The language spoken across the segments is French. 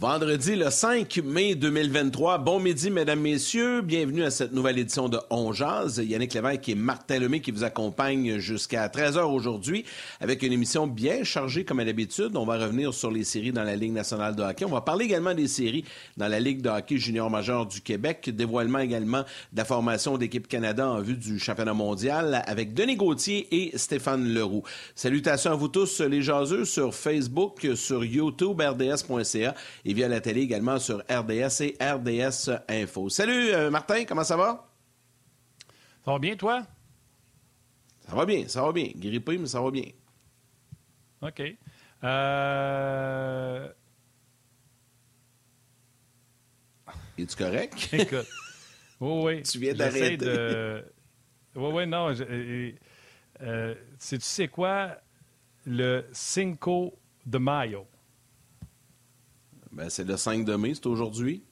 Vendredi le 5 mai 2023. Bon midi, mesdames, messieurs. Bienvenue à cette nouvelle édition de On Jazz. Yannick Lévesque et Martin Lemay qui vous accompagnent jusqu'à 13h aujourd'hui avec une émission bien chargée comme à l'habitude. On va revenir sur les séries dans la Ligue nationale de hockey. On va parler également des séries dans la Ligue de hockey junior majeur du Québec. Dévoilement également de la formation d'équipe Canada en vue du championnat mondial avec Denis Gauthier et Stéphane Leroux. Salutations à vous tous les jaseux sur Facebook, sur YouTube, rds.ca via la télé également sur RDS et RDS Info. Salut euh, Martin, comment ça va? Ça va bien, toi? Ça va bien, ça va bien. Grippé, mais ça va bien. OK. Euh... Es-tu correct? Écoute. Oui, oui. Tu viens d'arrêter. De... Oui, oui, non. Je... Euh, tu sais quoi? Le Cinco de Mayo? Ben, c'est le 5 de mai, c'est aujourd'hui.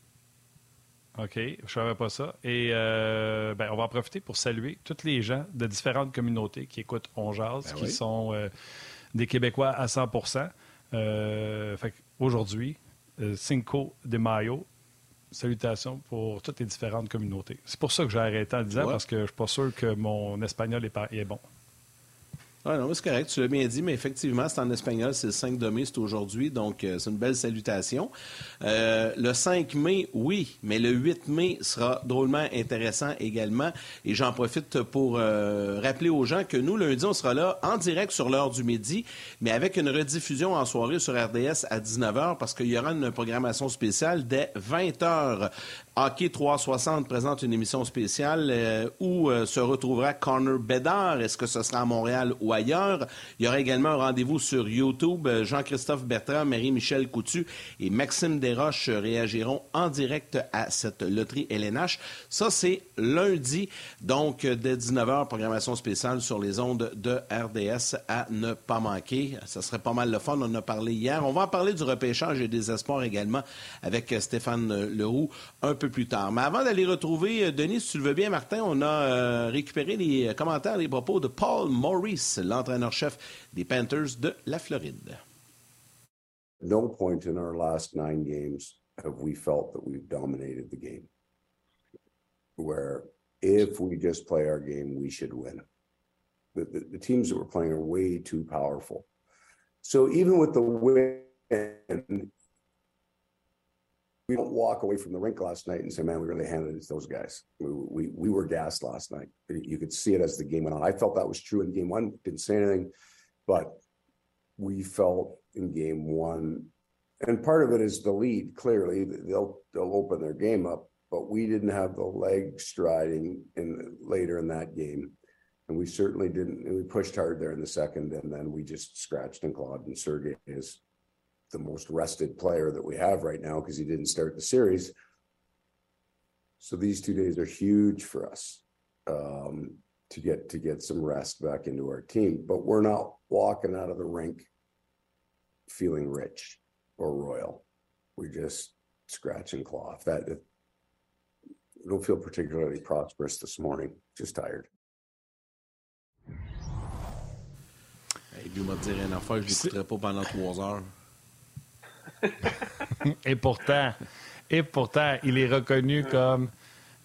OK, je ne savais pas ça. Et euh, ben, on va en profiter pour saluer tous les gens de différentes communautés qui écoutent On Jazz, Ben qui oui. sont euh, des Québécois à 100 euh, fait Aujourd'hui, euh, Cinco de Mayo, salutations pour toutes les différentes communautés. C'est pour ça que j'ai arrêté en disant, Ouais. parce que je ne suis pas sûr que mon espagnol est bon. Non, c'est correct, tu l'as bien dit, mais effectivement, c'est en espagnol, c'est le 5 de mai, c'est aujourd'hui, donc euh, c'est une belle salutation. Euh, le 5 mai, oui, mais le 8 mai sera drôlement intéressant également. Et j'en profite pour euh, rappeler aux gens que nous, lundi, on sera là en direct sur l'heure du midi, mais avec une rediffusion en soirée sur RDS à 19h, parce qu'il y aura une programmation spéciale dès 20h. Hockey 360 présente une émission spéciale où se retrouvera Connor Bedard. Est-ce que ce sera à Montréal ou ailleurs? Il y aura également un rendez-vous sur YouTube. Euh, Jean-Christophe Bertrand, Marie-Michel Coutu et Maxime Desroches réagiront en direct à cette loterie LNH. Ça, c'est lundi, donc euh, dès 19h, programmation spéciale sur les ondes de RDS à ne pas manquer. Ça serait pas mal le fun. On en a parlé hier. On va en parler du repêchage et des espoirs également avec Stéphane Leroux un peu plus tard. Mais avant d'aller retrouver euh, Denis, si tu le veux bien, Martin, on a récupéré les commentaires, les propos de Paul Morris, l'entraîneur-chef des Panthers de la Floride. no point in our last nine games have we felt that we've dominated the game. Where if we just play our game, we should win. The, the, the teams that we're playing are way too powerful. So even with the win, we don't walk away from the rink last night and say, man, we really handed it to those guys. We, we, we were gassed last night. You could see it as the game went on. I felt that was true in game one, didn't say anything, but we felt in game one, and part of it is the lead. Clearly, they'll they'll open their game up, but we didn't have the leg striding in later in that game, and we certainly didn't. We pushed hard there in the second, and then we just scratched and clawed. And Sergey is the most rested player that we have right now because he didn't start the series. So these two days are huge for us um, to get to get some rest back into our team. But we're not walking out of the rink feeling rich or royal. We're just scratch and claw. If that if, I don't feel particularly prosperous this morning. Just tired. Et lui m'a dit une affaire, je l'écouterai pas pendant trois heures. Et pourtant, et pourtant, il est reconnu comme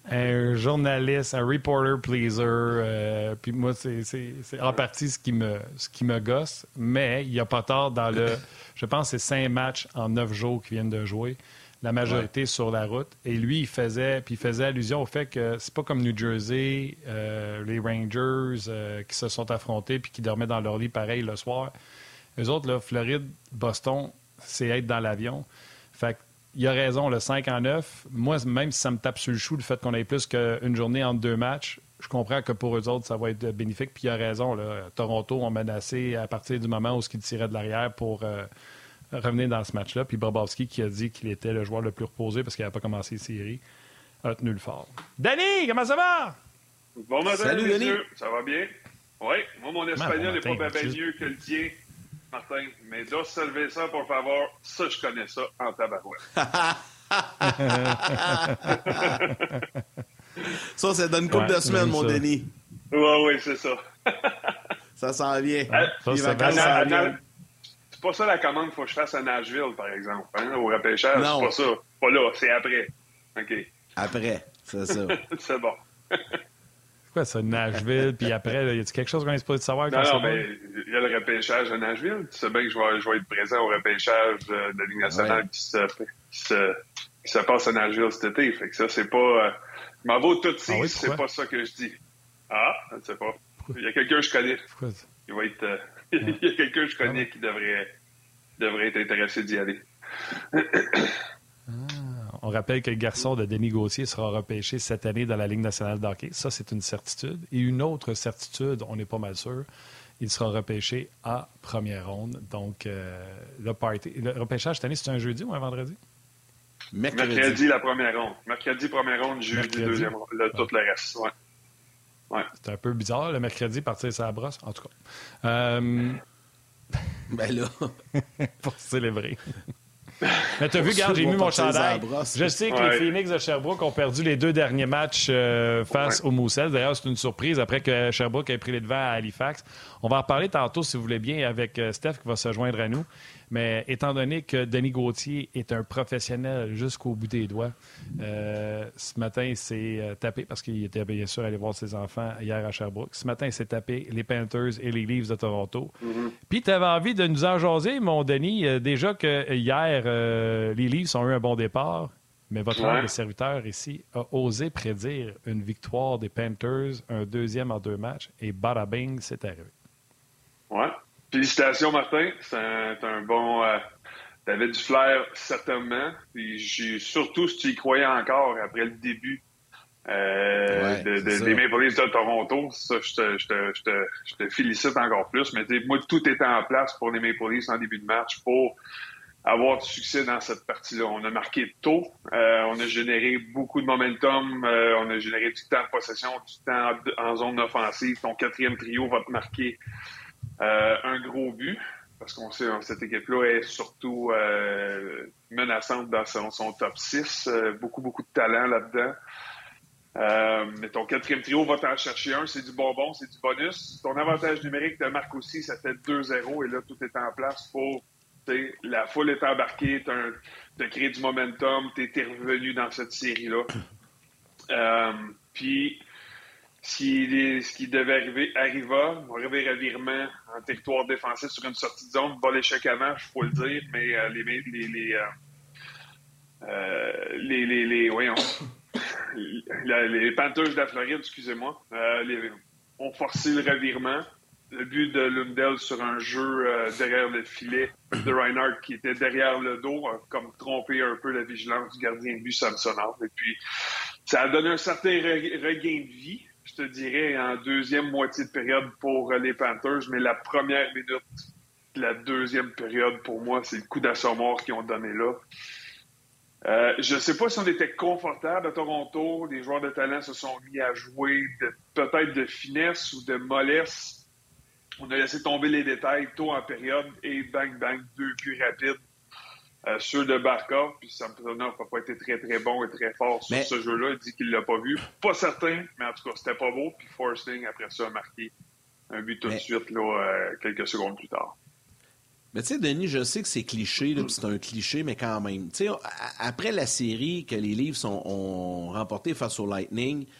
un journaliste, un reporter pleaser. euh, puis moi, c'est en partie ce qui, me, ce qui me gosse. Mais il n'y a pas tort dans le. Je pense que c'est cinq matchs en neuf jours qu'ils viennent de jouer. La majorité sur la route. Et lui, il faisait, puis il faisait allusion au fait que c'est pas comme New Jersey, euh, les Rangers euh, qui se sont affrontés puis qui dormaient dans leur lit pareil le soir. Eux autres, là, Floride, Boston, c'est être dans l'avion. Fait que, il a raison, le 5 en 9. Moi, même si ça me tape sur le chou, le fait qu'on ait plus qu'une journée entre deux matchs, je comprends que pour eux autres, ça va être bénéfique. Puis il a raison. Là. Toronto ont menacé à partir du moment où ils tiraient de l'arrière pour euh, revenir dans ce match-là. Puis Bobrovski, qui a dit qu'il était le joueur le plus reposé parce qu'il n'avait pas commencé les séries, a tenu le fort. Danny, comment ça va? Bon matin, Salut, messieurs. Denis. Ça va bien? Oui, moi, mon espagnol n'est bon pas bien mieux que le tien, Martin. Mais dos cerveza, por favor, ça, je connais ça en tabarouette. Ça, ça donne une couple Ouais, de semaines, mon ça. Denis. Oui, oui, c'est ça. Ça s'en vient. ça, Les ça anal- pas ça la commande qu'il faut que je fasse à Nashville, par exemple. Hein, au repêchage, c'est pas ça. Pas là, c'est après. OK. Après, c'est ça. c'est bon. C'est quoi ça, Nashville, puis après, y a-t-il quelque chose qu'on est supposé savoir? Non, non, mais il y a le repêchage à Nashville. Tu sais bien que je vais, je vais être présent au repêchage de la Ligue nationale qui, se, qui, se, qui, se, passe à Nashville cet été. Fait que ça, c'est pas... Euh, je m'en vais tout ah oui, c'est pas ça que je dis. Ah, je ne sais pas. Il y a quelqu'un que je connais. Il va être... Euh, il y a quelqu'un que je connais qui devrait, devrait être intéressé d'y aller. Ah, on rappelle que le garçon de Denis Gauthier sera repêché cette année dans la Ligue nationale de hockey. Ça, c'est une certitude. Et une autre certitude, on n'est pas mal sûr, il sera repêché à première ronde. Donc, euh, le, party, le repêchage cette année, c'est un jeudi ou un vendredi? Mercredi. Mercredi, la première ronde. Mercredi, première ronde, jeudi, deuxième ronde. tout le reste, ouais. C'est un peu bizarre, le mercredi, partir sa brosse, en tout cas. Euh... ben là. pour célébrer. Mais t'as vu, regarde, j'ai mis mon chandail. Je sais que les Phoenix de Sherbrooke ont perdu les deux derniers matchs euh, face aux Moussels. D'ailleurs, c'est une surprise après que Sherbrooke ait pris les devants à Halifax. On va en reparler tantôt, si vous voulez bien, avec euh, Steph qui va se joindre à nous. Mais étant donné que Denis Gauthier est un professionnel jusqu'au bout des doigts, euh, ce matin, il s'est euh, tapé, parce qu'il était bien sûr allé voir ses enfants hier à Sherbrooke. Ce matin, il s'est tapé les Panthers et les Leafs de Toronto. Mm-hmm. Puis, tu avais envie de nous en jaser, mon Denis. Euh, déjà que hier, les Leafs ont eu un bon départ. Mais votre ouais. serviteur ici a osé prédire une victoire des Panthers, un deuxième en deux matchs, et bada bing, c'est arrivé. Ouais. Félicitations, Martin. C'est un, bon. Euh, T'avais du flair, certainement. Puis surtout si tu y croyais encore après le début euh, de, des Maple Leafs de Toronto. Ça, je te, je, te, je, te, je te, félicite encore plus. Mais moi, tout était en place pour les Maple Leafs en début de match pour avoir du succès dans cette partie-là. On a marqué tôt, euh, on a généré beaucoup de momentum, euh, on a généré du temps de possession, du temps en zone offensive. Ton quatrième trio va te marquer euh, un gros but, parce qu'on sait que cette équipe-là est surtout euh, menaçante dans son, top 6. Euh, beaucoup, beaucoup de talent là-dedans. mais ton quatrième trio va t'en chercher un, c'est du bonbon, c'est du bonus. Ton avantage numérique te marque aussi, ça fait 2-0 et là, tout est en place pour. La foule est embarquée, tu as, créé du momentum, tu es revenu dans cette série-là. Puis, ce qui devait arriver arriva. On arriver à virement en territoire défensif sur une sortie de zone. Bon l'échec avant, il faut le dire, mais euh, les, les, les, euh, euh, les, les, les, voyons, les Panthers de la Floride, excusez-moi, ont forcé le revirement. Le but de Lundell sur un jeu derrière le filet de Reinhardt qui était derrière le dos, a comme trompé un peu la vigilance du gardien de but Samsonov. Et puis, ça a donné un certain regain de vie je te dirais, en deuxième moitié de période pour les Panthers, mais la première minute de la deuxième période, pour moi, c'est le coup d'assommoir qu'ils ont donné là. Euh, je ne sais pas si on était confortable à Toronto. Les joueurs de talent se sont mis à jouer peut-être de finesse ou de mollesse. On a laissé tomber les détails tôt en période et bang, bang, deux buts rapides euh, ceux de Barca, puis Samsonov n'a pas été très, très bon et très fort sur ce jeu-là. Il dit qu'il l'a pas vu. Pas certain, mais en tout cas, c'était pas beau. Puis Forsting, après ça, a marqué un but tout de suite, là, euh, quelques secondes plus tard. Mais tu sais, Denis, je sais que c'est cliché, c'est un cliché, mais quand même. Tu sais, après la série que les Leafs ont, remporté face au Lightning, tu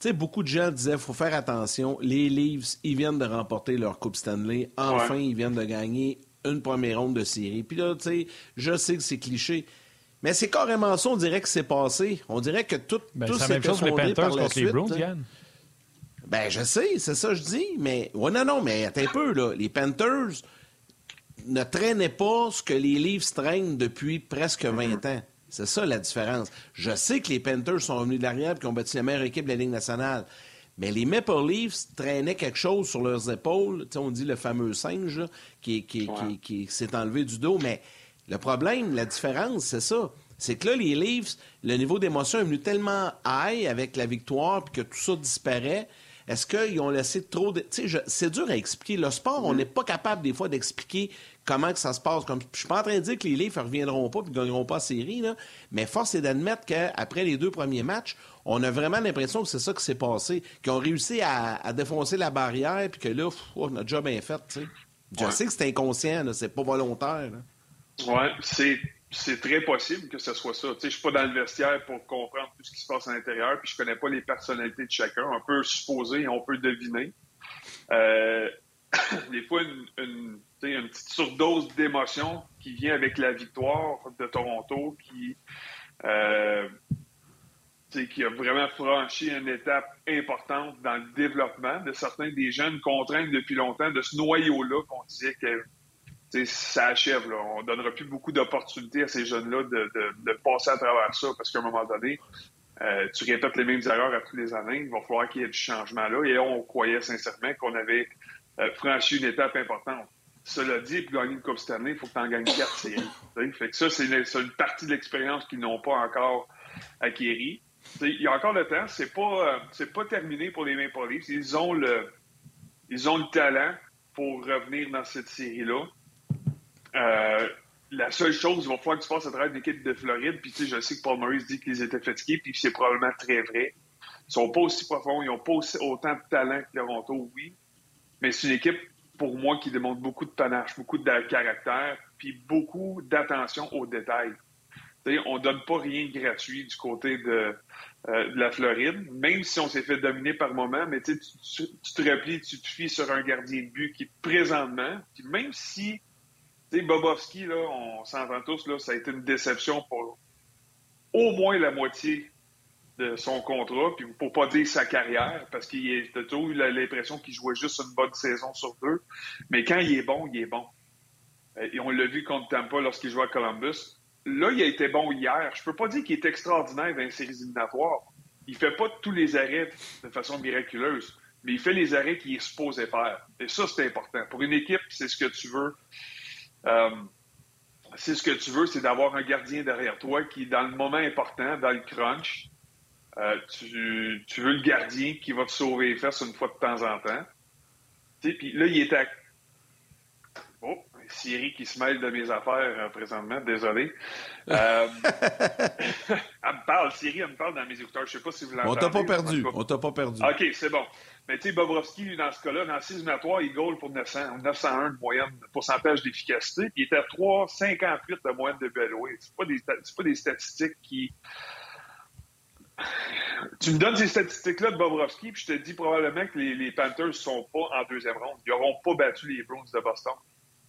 sais, beaucoup de gens disaient faut faire attention. Les Leafs, ils viennent de remporter leur Coupe Stanley. Enfin, ils viennent de gagner une première ronde de série. Puis là, tu sais, je sais que c'est cliché. Mais c'est carrément ça, on dirait que c'est passé. On dirait que tout, ben, tout s'est fait les Panthers contre les Bruins, Yann. Ben, je sais, c'est ça que je dis. Mais, ouais, non, non, mais attends un peu, là. Les Panthers ne traînaient pas ce que les Leafs traînent depuis presque 20 ans. C'est ça la différence. Je sais que les Panthers sont venus de l'arrière et qu'ils ont bâti la meilleure équipe de la Ligue nationale. Mais les Maple Leafs traînaient quelque chose sur leurs épaules. on dit le fameux singe qui, qui, s'est enlevé du dos. Mais le problème, la différence, c'est ça. C'est que là, les Leafs, le niveau d'émotion est venu tellement high avec la victoire puis que tout ça disparaît. Est-ce qu'ils ont laissé trop de. C'est dur à expliquer. Le sport, on mm. n'est pas capable des fois d'expliquer comment que ça se passe. Comme... Je suis pas en train de dire que les Leafs ne reviendront pas et ne gagneront pas la série, là. mais force est d'admettre qu'après les deux premiers matchs, on a vraiment l'impression que c'est ça qui s'est passé, qu'ils ont réussi à, défoncer la barrière, puis que là, notre job est fait. Je sais que c'est inconscient, c'est pas volontaire. Oui, c'est c'est très possible que ce soit ça. Tu sais, je suis pas dans le vestiaire pour comprendre tout ce qui se passe à l'intérieur, puis je connais pas les personnalités de chacun. On peut supposer, on peut deviner. Euh, des fois, une, une, une petite surdose d'émotion qui vient avec la victoire de Toronto, qui, euh, qui a vraiment franchi une étape importante dans le développement de certains des jeunes contraints depuis longtemps de ce noyau-là qu'on disait que ça achève. Là. On donnera plus beaucoup d'opportunités à ces jeunes-là de, passer à travers ça parce qu'à un moment donné, euh, tu répètes les mêmes erreurs à tous les années. Il va falloir qu'il y ait du changement là. Et on croyait sincèrement qu'on avait euh, franchi une étape importante. Cela dit, pour gagner une Coupe cette année, il faut que tu en gagnes quatre séries. Fait que ça, c'est une, partie de l'expérience qu'ils n'ont pas encore acquérie. Il y a encore le temps. C'est pas, euh, pas terminé pour les Maple Leafs. Ils ont le, ils ont le talent pour revenir dans cette série-là. Euh, la seule chose, il va falloir que tu fasses à travers l'équipe de Floride. Puis, tu sais, je sais que Paul Maurice dit qu'ils étaient fatigués, puis c'est probablement très vrai. Ils sont pas aussi profonds, ils n'ont pas autant de talent que Toronto, oui. Mais c'est une équipe, pour moi, qui démontre beaucoup de panache, beaucoup de caractère, puis beaucoup d'attention aux détails. on donne pas rien gratuit du côté de, euh, de la Floride, même si on s'est fait dominer par moment, mais tu, tu, te replies, tu te fies sur un gardien de but qui, présentement, puis même si sais, Bobovski, là, on s'entend tous, ça a été une déception pour au moins la moitié de son contrat, puis pour pas dire sa carrière, parce qu'il a toujours eu l'impression qu'il jouait juste une bonne saison sur deux. Mais quand il est bon, il est bon. Euh, et on l'a vu contre Tampa lorsqu'il jouait à Columbus. Là, il a été bon hier. Je peux pas dire qu'il est extraordinaire dans les séries éliminatoires. Il fait pas tous les arrêts de façon miraculeuse, mais il fait les arrêts qu'il est supposé faire. Et ça, c'est important. Pour une équipe, c'est ce que tu veux. Euh, c'est ce que tu veux, c'est d'avoir un gardien derrière toi qui, dans le moment important, dans le crunch, euh, tu, veux le gardien qui va te sauver les fesses une fois de temps en temps. Puis là, il est à. Siri qui se mêle de mes affaires euh, présentement, désolé. elle me parle, Siri, elle me parle dans mes écouteurs. Je sais pas si vous l'entendez. On t'a pas perdu. On t'a pas perdu. OK, c'est bon. Mais tu sais, Bobrovski, lui, dans ce cas-là, dans 6 éliminatoires, il goal pour 900, 901 de moyenne de pourcentage d'efficacité, puis il était à 3,58 de moyenne de BLOE. C'est pas des, pas des statistiques qui... Tu me donnes ces statistiques-là de Bobrovski, puis je te dis probablement que les, les Panthers ne sont pas en deuxième ronde. Ils n'auront pas battu les Bruins de Boston.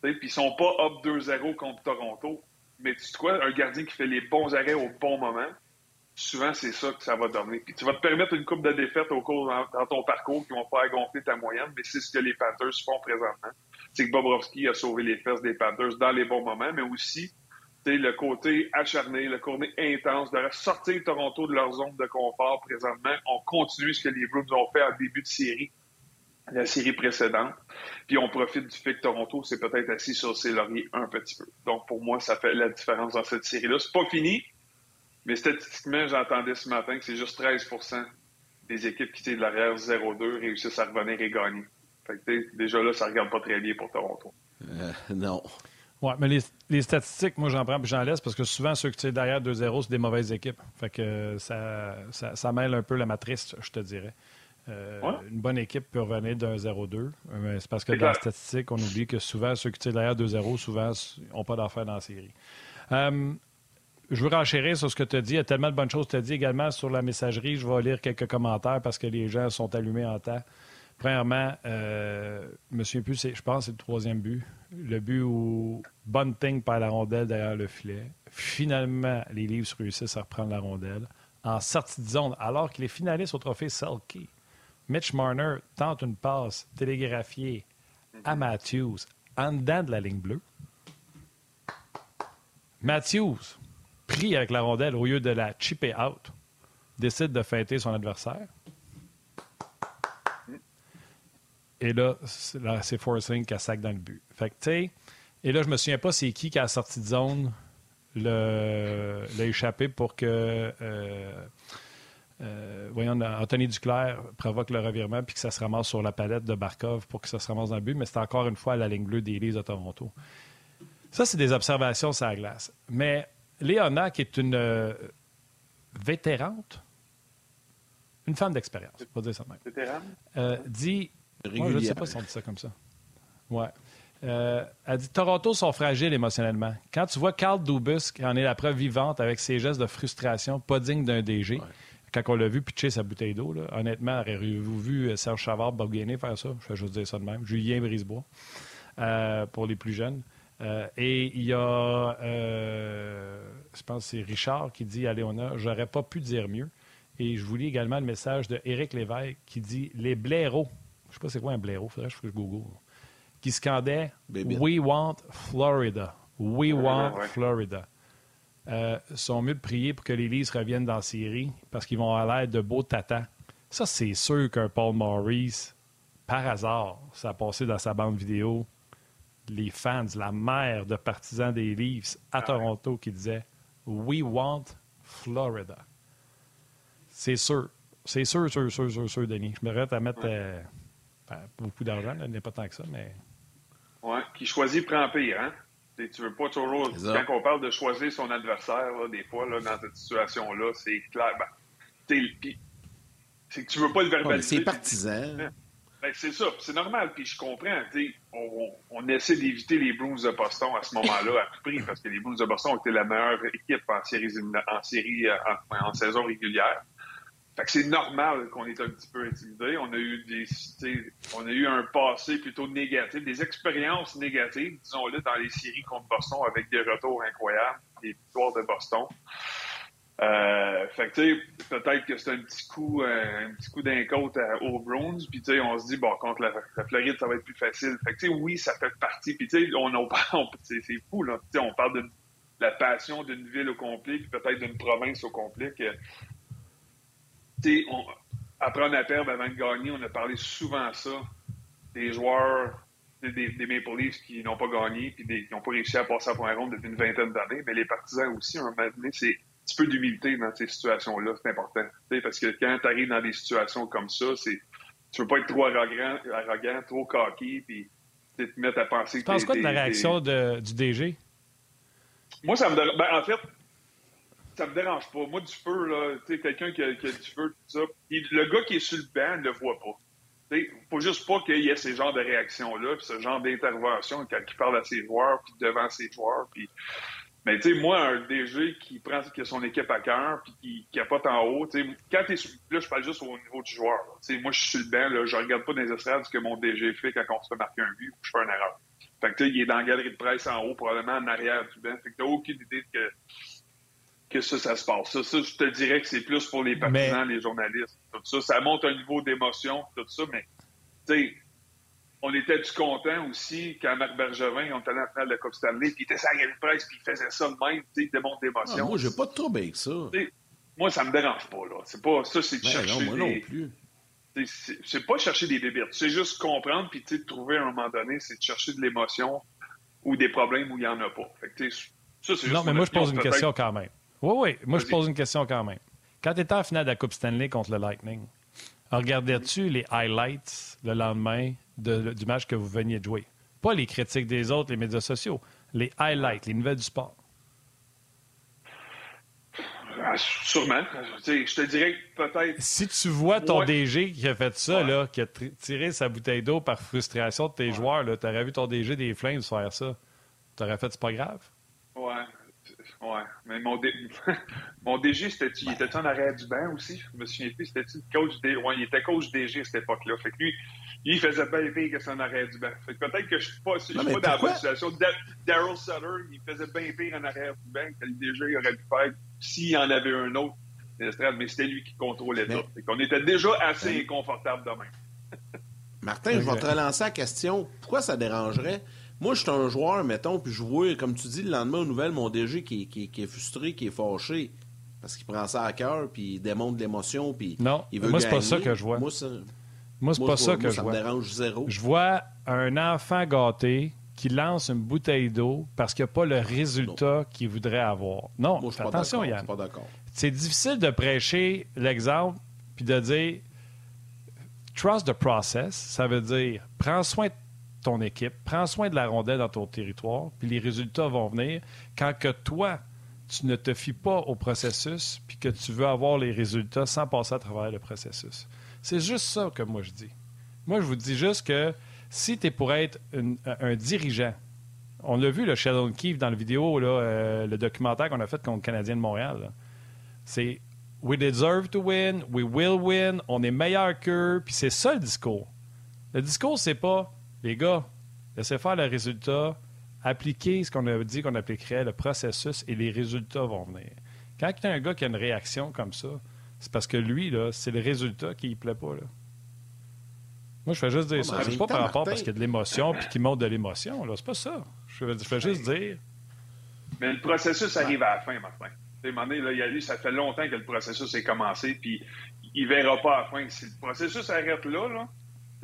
Puis ils sont pas up 2-0 contre Toronto. Mais tu sais quoi, un gardien qui fait les bons arrêts au bon moment, souvent, c'est ça que ça va donner. Puis tu vas te permettre une coupe de défaites au cours dans, ton parcours qui vont faire gonfler ta moyenne, mais c'est ce que les Panthers font présentement. C'est que Bobrovski a sauvé les fesses des Panthers dans les bons moments, mais aussi le côté acharné, le côté intense, de sortir Toronto de leur zone de confort présentement. On continue ce que les Bruins ont fait en début de série, la série précédente. Puis on profite du fait que Toronto s'est peut-être assis sur ses lauriers un petit peu. Donc pour moi, ça fait la différence dans cette série-là. C'est pas fini, mais statistiquement, j'entendais ce matin que c'est juste 13% des équipes qui étaient de l'arrière 0-2 réussissent à revenir et gagner. Fait que, déjà là, ça ne regarde pas très bien pour Toronto. Euh, non. Oui, mais les, statistiques, moi, j'en prends et j'en laisse parce que souvent, ceux qui sont derrière 2-0, c'est des mauvaises équipes. Fait que ça, ça, mêle un peu la matrice, je te dirais. Euh, une bonne équipe peut revenir d'un 0-2. C'est parce que dans la statistique, on oublie que souvent, ceux qui sont derrière 2-0, souvent, n'ont pas d'affaires dans la série. Euh, je veux renchérir sur ce que tu as dit. Il y a tellement de bonnes choses que tu as dit également sur la messagerie. Je vais lire quelques commentaires parce que les gens sont allumés en temps. Premièrement, euh, Monsieur je pense que c'est le troisième but. Le but où Bunting perd la rondelle derrière le filet. Finalement, les Leafs réussissent à reprendre la rondelle. En sortie de zone, alors qu'il est finaliste au trophée Selkie, Mitch Marner tente une passe télégraphiée à Matthews en dedans de la ligne bleue. Matthews pris avec la rondelle au lieu de la chipper out, décide de feinter son adversaire. Et là, c'est forcing qui a sac dans le but. Fait que, et là, je me souviens pas c'est qui qui a sorti de zone l'a échappé pour que euh, euh, voyons, Anthony Duclair provoque le revirement puis que ça se ramasse sur la palette de Barkov pour que ça se ramasse dans le but, mais c'est encore une fois à la ligne bleue des Leafs de Toronto. Ça, c'est des observations sur la glace. Mais Léona, qui est une euh, vétérante, une femme d'expérience, pas dire ça même, euh, dit. je ne sais pas si on dit ça comme ça. Ouais. Euh, elle dit Toronto sont fragiles émotionnellement. Quand tu vois Carl Dubus, qui en est la preuve vivante avec ses gestes de frustration, pas digne d'un DG, quand on l'a vu pitcher sa bouteille d'eau, honnêtement, auriez-vous vu Serge Chavard, Bob faire ça? Je vais juste dire ça de même. Julien Brisebois, euh, pour les plus jeunes. Euh, et il y a, je pense que c'est Richard qui dit à Léona J'aurais pas pu dire mieux. Et je vous lis également le message de Éric Lévesque qui dit Les blaireaux. Je ne sais pas c'est quoi un blaireau, faudrait que je Google qui scandait We want Florida. We want Florida. Euh, sont mieux de prier pour que les Leafs reviennent dans la série parce qu'ils vont à l'aide de beaux tatas. Ça, c'est sûr qu'un Paul Maurice, par hasard, ça a passé dans sa bande vidéo. Les fans, la mère de partisans des Leafs à ah Toronto qui disait We want Florida. C'est sûr. C'est sûr, sûr, sûr, sûr, sûr, Denis. Je me à mettre euh, ben, beaucoup d'argent, n'est pas tant que ça, mais oui, qui choisit prend pire, hein? Tu veux pas toujours. Quand on parle de choisir son adversaire, des fois, là, dans cette situation-là, c'est clair. Ben, c'est que tu veux pas le verbaliser. c'est partisan. Ben, c'est ça, c'est normal, puis je comprends. On, on, essaie d'éviter les Bruins de Boston à ce moment-là à tout prix, parce que les Bruins de Boston ont été la meilleure équipe en série, en, série, euh, en saison régulière c'est normal qu'on est un petit peu intimidé. On a eu des, on a eu un passé plutôt négatif, des expériences négatives, disons-le, dans les séries contre Boston avec des retours incroyables, des victoires de Boston. Euh, fait que peut-être que c'est un petit coup, euh, un petit coup d'un côte aux Browns, puis on se dit bon contre la, Floride ça va être plus facile. Fait que oui, ça fait partie. Puis on, on, c'est fou là. on parle de la passion d'une ville au complet, puis peut-être d'une province au complet que on, après un perdre avant de gagner, on a parlé souvent ça. Des joueurs des, Maple Leafs qui n'ont pas gagné puis qui n'ont pas réussi à passer à la ronde depuis une vingtaine d'années. Mais les partisans aussi, un moment donné, c'est un petit peu d'humilité dans ces situations-là. C'est important. parce que quand tu arrives dans des situations comme ça, c'est tu veux pas être trop arrogant, arrogant trop cocky, puis te mettre à penser tu penses quoi de la réaction du DG? Moi, ça me ben, en fait, ça me dérange pas. Moi, du feu, là, tu quelqu'un qui, a du feu, tout ça. le gars qui est sur le banc ne le voit pas. Il faut juste pas qu'il y ait ces genres de réactions-là, puis ce genre d'intervention quand il parle à ses joueurs, puis devant ses joueurs. Mais tu sais, moi, un DG qui prend qui a son équipe à cœur, puis qui, pas en haut, tu quand t'es là, je parle juste au niveau du joueur. Moi, je suis sur le banc, là, je regarde pas dans les estrades ce que mon DG fait quand on se fait marquer un but ou je fais une erreur. Fait que tu sais, il est dans la galerie de presse en haut, probablement en arrière du banc. Fait que t'as aucune idée que que ça, ça se passe. Ça, ça je te dirais que c'est plus pour les partisans, les journalistes, tout ça. Ça monte un niveau d'émotion, tout ça, mais, tu sais, on était du content aussi quand Marc Bergevin, on était la finale de Coupe Stanley, puis il était sa de presse, puis il faisait ça de même, tu sais, démonte d'émotion. Ah, moi, j'ai pas de trouble avec ça. moi, ça me dérange pas, là. C'est pas, ça, c'est de ben chercher non, moi non plus. C'est pas chercher des débites. C'est juste comprendre, puis, tu sais, trouver à un moment donné, c'est de chercher de l'émotion ou des problèmes où il y en a pas. Fait que, ça, c'est juste Non, mais moi, je pose une question quand même. Oui, oui. Moi, je pose une question quand même. Quand tu étais en finale de la Coupe Stanley contre le Lightning, regardais-tu les highlights le lendemain du match que vous veniez de jouer? Pas les critiques des autres, les médias sociaux. Les highlights, les nouvelles du sport. Ah, sûrement. Je te dirais que peut-être. Si tu vois ton DG qui a fait ça, là, qui a tiré sa bouteille d'eau par frustration de tes joueurs, tu aurais vu ton DG des Flames faire ça. Tu aurais fait, c'est pas grave? Ouais. Ouais, mais mon, mon DG, c'était, il était en arrière du banc aussi? Je me souviens plus, c'était coach DG? Ouais, il était coach DG à cette époque-là. Fait que lui, il faisait bien pire que son en arrière du banc. Fait que peut-être que je suis pas, je suis pas dans la bonne situation. Daryl Sutter, il faisait bien pire en arrière du banc que le DG aurait pu faire s'il y en avait un autre. Mais c'était lui qui contrôlait tout. Fait qu'on était déjà assez inconfortable demain. Martin, je vais te relancer la question. Pourquoi ça dérangerait? Moi, je suis un joueur, mettons, puis je vois, comme tu dis, le lendemain aux nouvelles, mon DG qui, qui, est frustré, qui est fâché, parce qu'il prend ça à cœur, puis il démontre l'émotion, puis non, il veut moi, c'est pas ça que je vois. Moi, moi c'est pas ça que je vois. Ça me dérange zéro. Je vois un enfant gâté qui lance une bouteille d'eau parce qu'il n'y a pas le résultat qu'il voudrait avoir. Non, moi, attention, Yann. C'est difficile de prêcher l'exemple puis de dire trust the process. Ça veut dire prends soin de ton équipe, prends soin de la rondelle dans ton territoire, puis les résultats vont venir quand que toi, tu ne te fies pas au processus, puis que tu veux avoir les résultats sans passer à travers le processus. C'est juste ça que moi je dis. Moi, je vous dis juste que Si tu es pour être un dirigeant, on l'a vu, le Sheldon Keefe, dans la vidéo, là, euh, le documentaire qu'on a fait contre le Canadien de Montréal. C'est We deserve to win, we will win, on est meilleur qu'eux, puis c'est ça le discours. Le discours, c'est pas, les gars, laissez faire le résultat, appliquez ce qu'on a dit qu'on appliquerait, le processus, et les résultats vont venir. Quand tu as un gars qui a une réaction comme ça, c'est parce que lui, là, c'est le résultat qui ne plaît pas. Là. Moi, je fais juste dire ça. C'est pas par rapport parce qu'il y a de l'émotion puis qu'il montre de l'émotion. C'est pas ça. Je fais, juste dire. Mais le processus arrive à la fin, Martin. À un moment donné, là, il a ça fait longtemps que le processus est commencé, puis il ne verra pas à la fin. Si le processus arrête là, là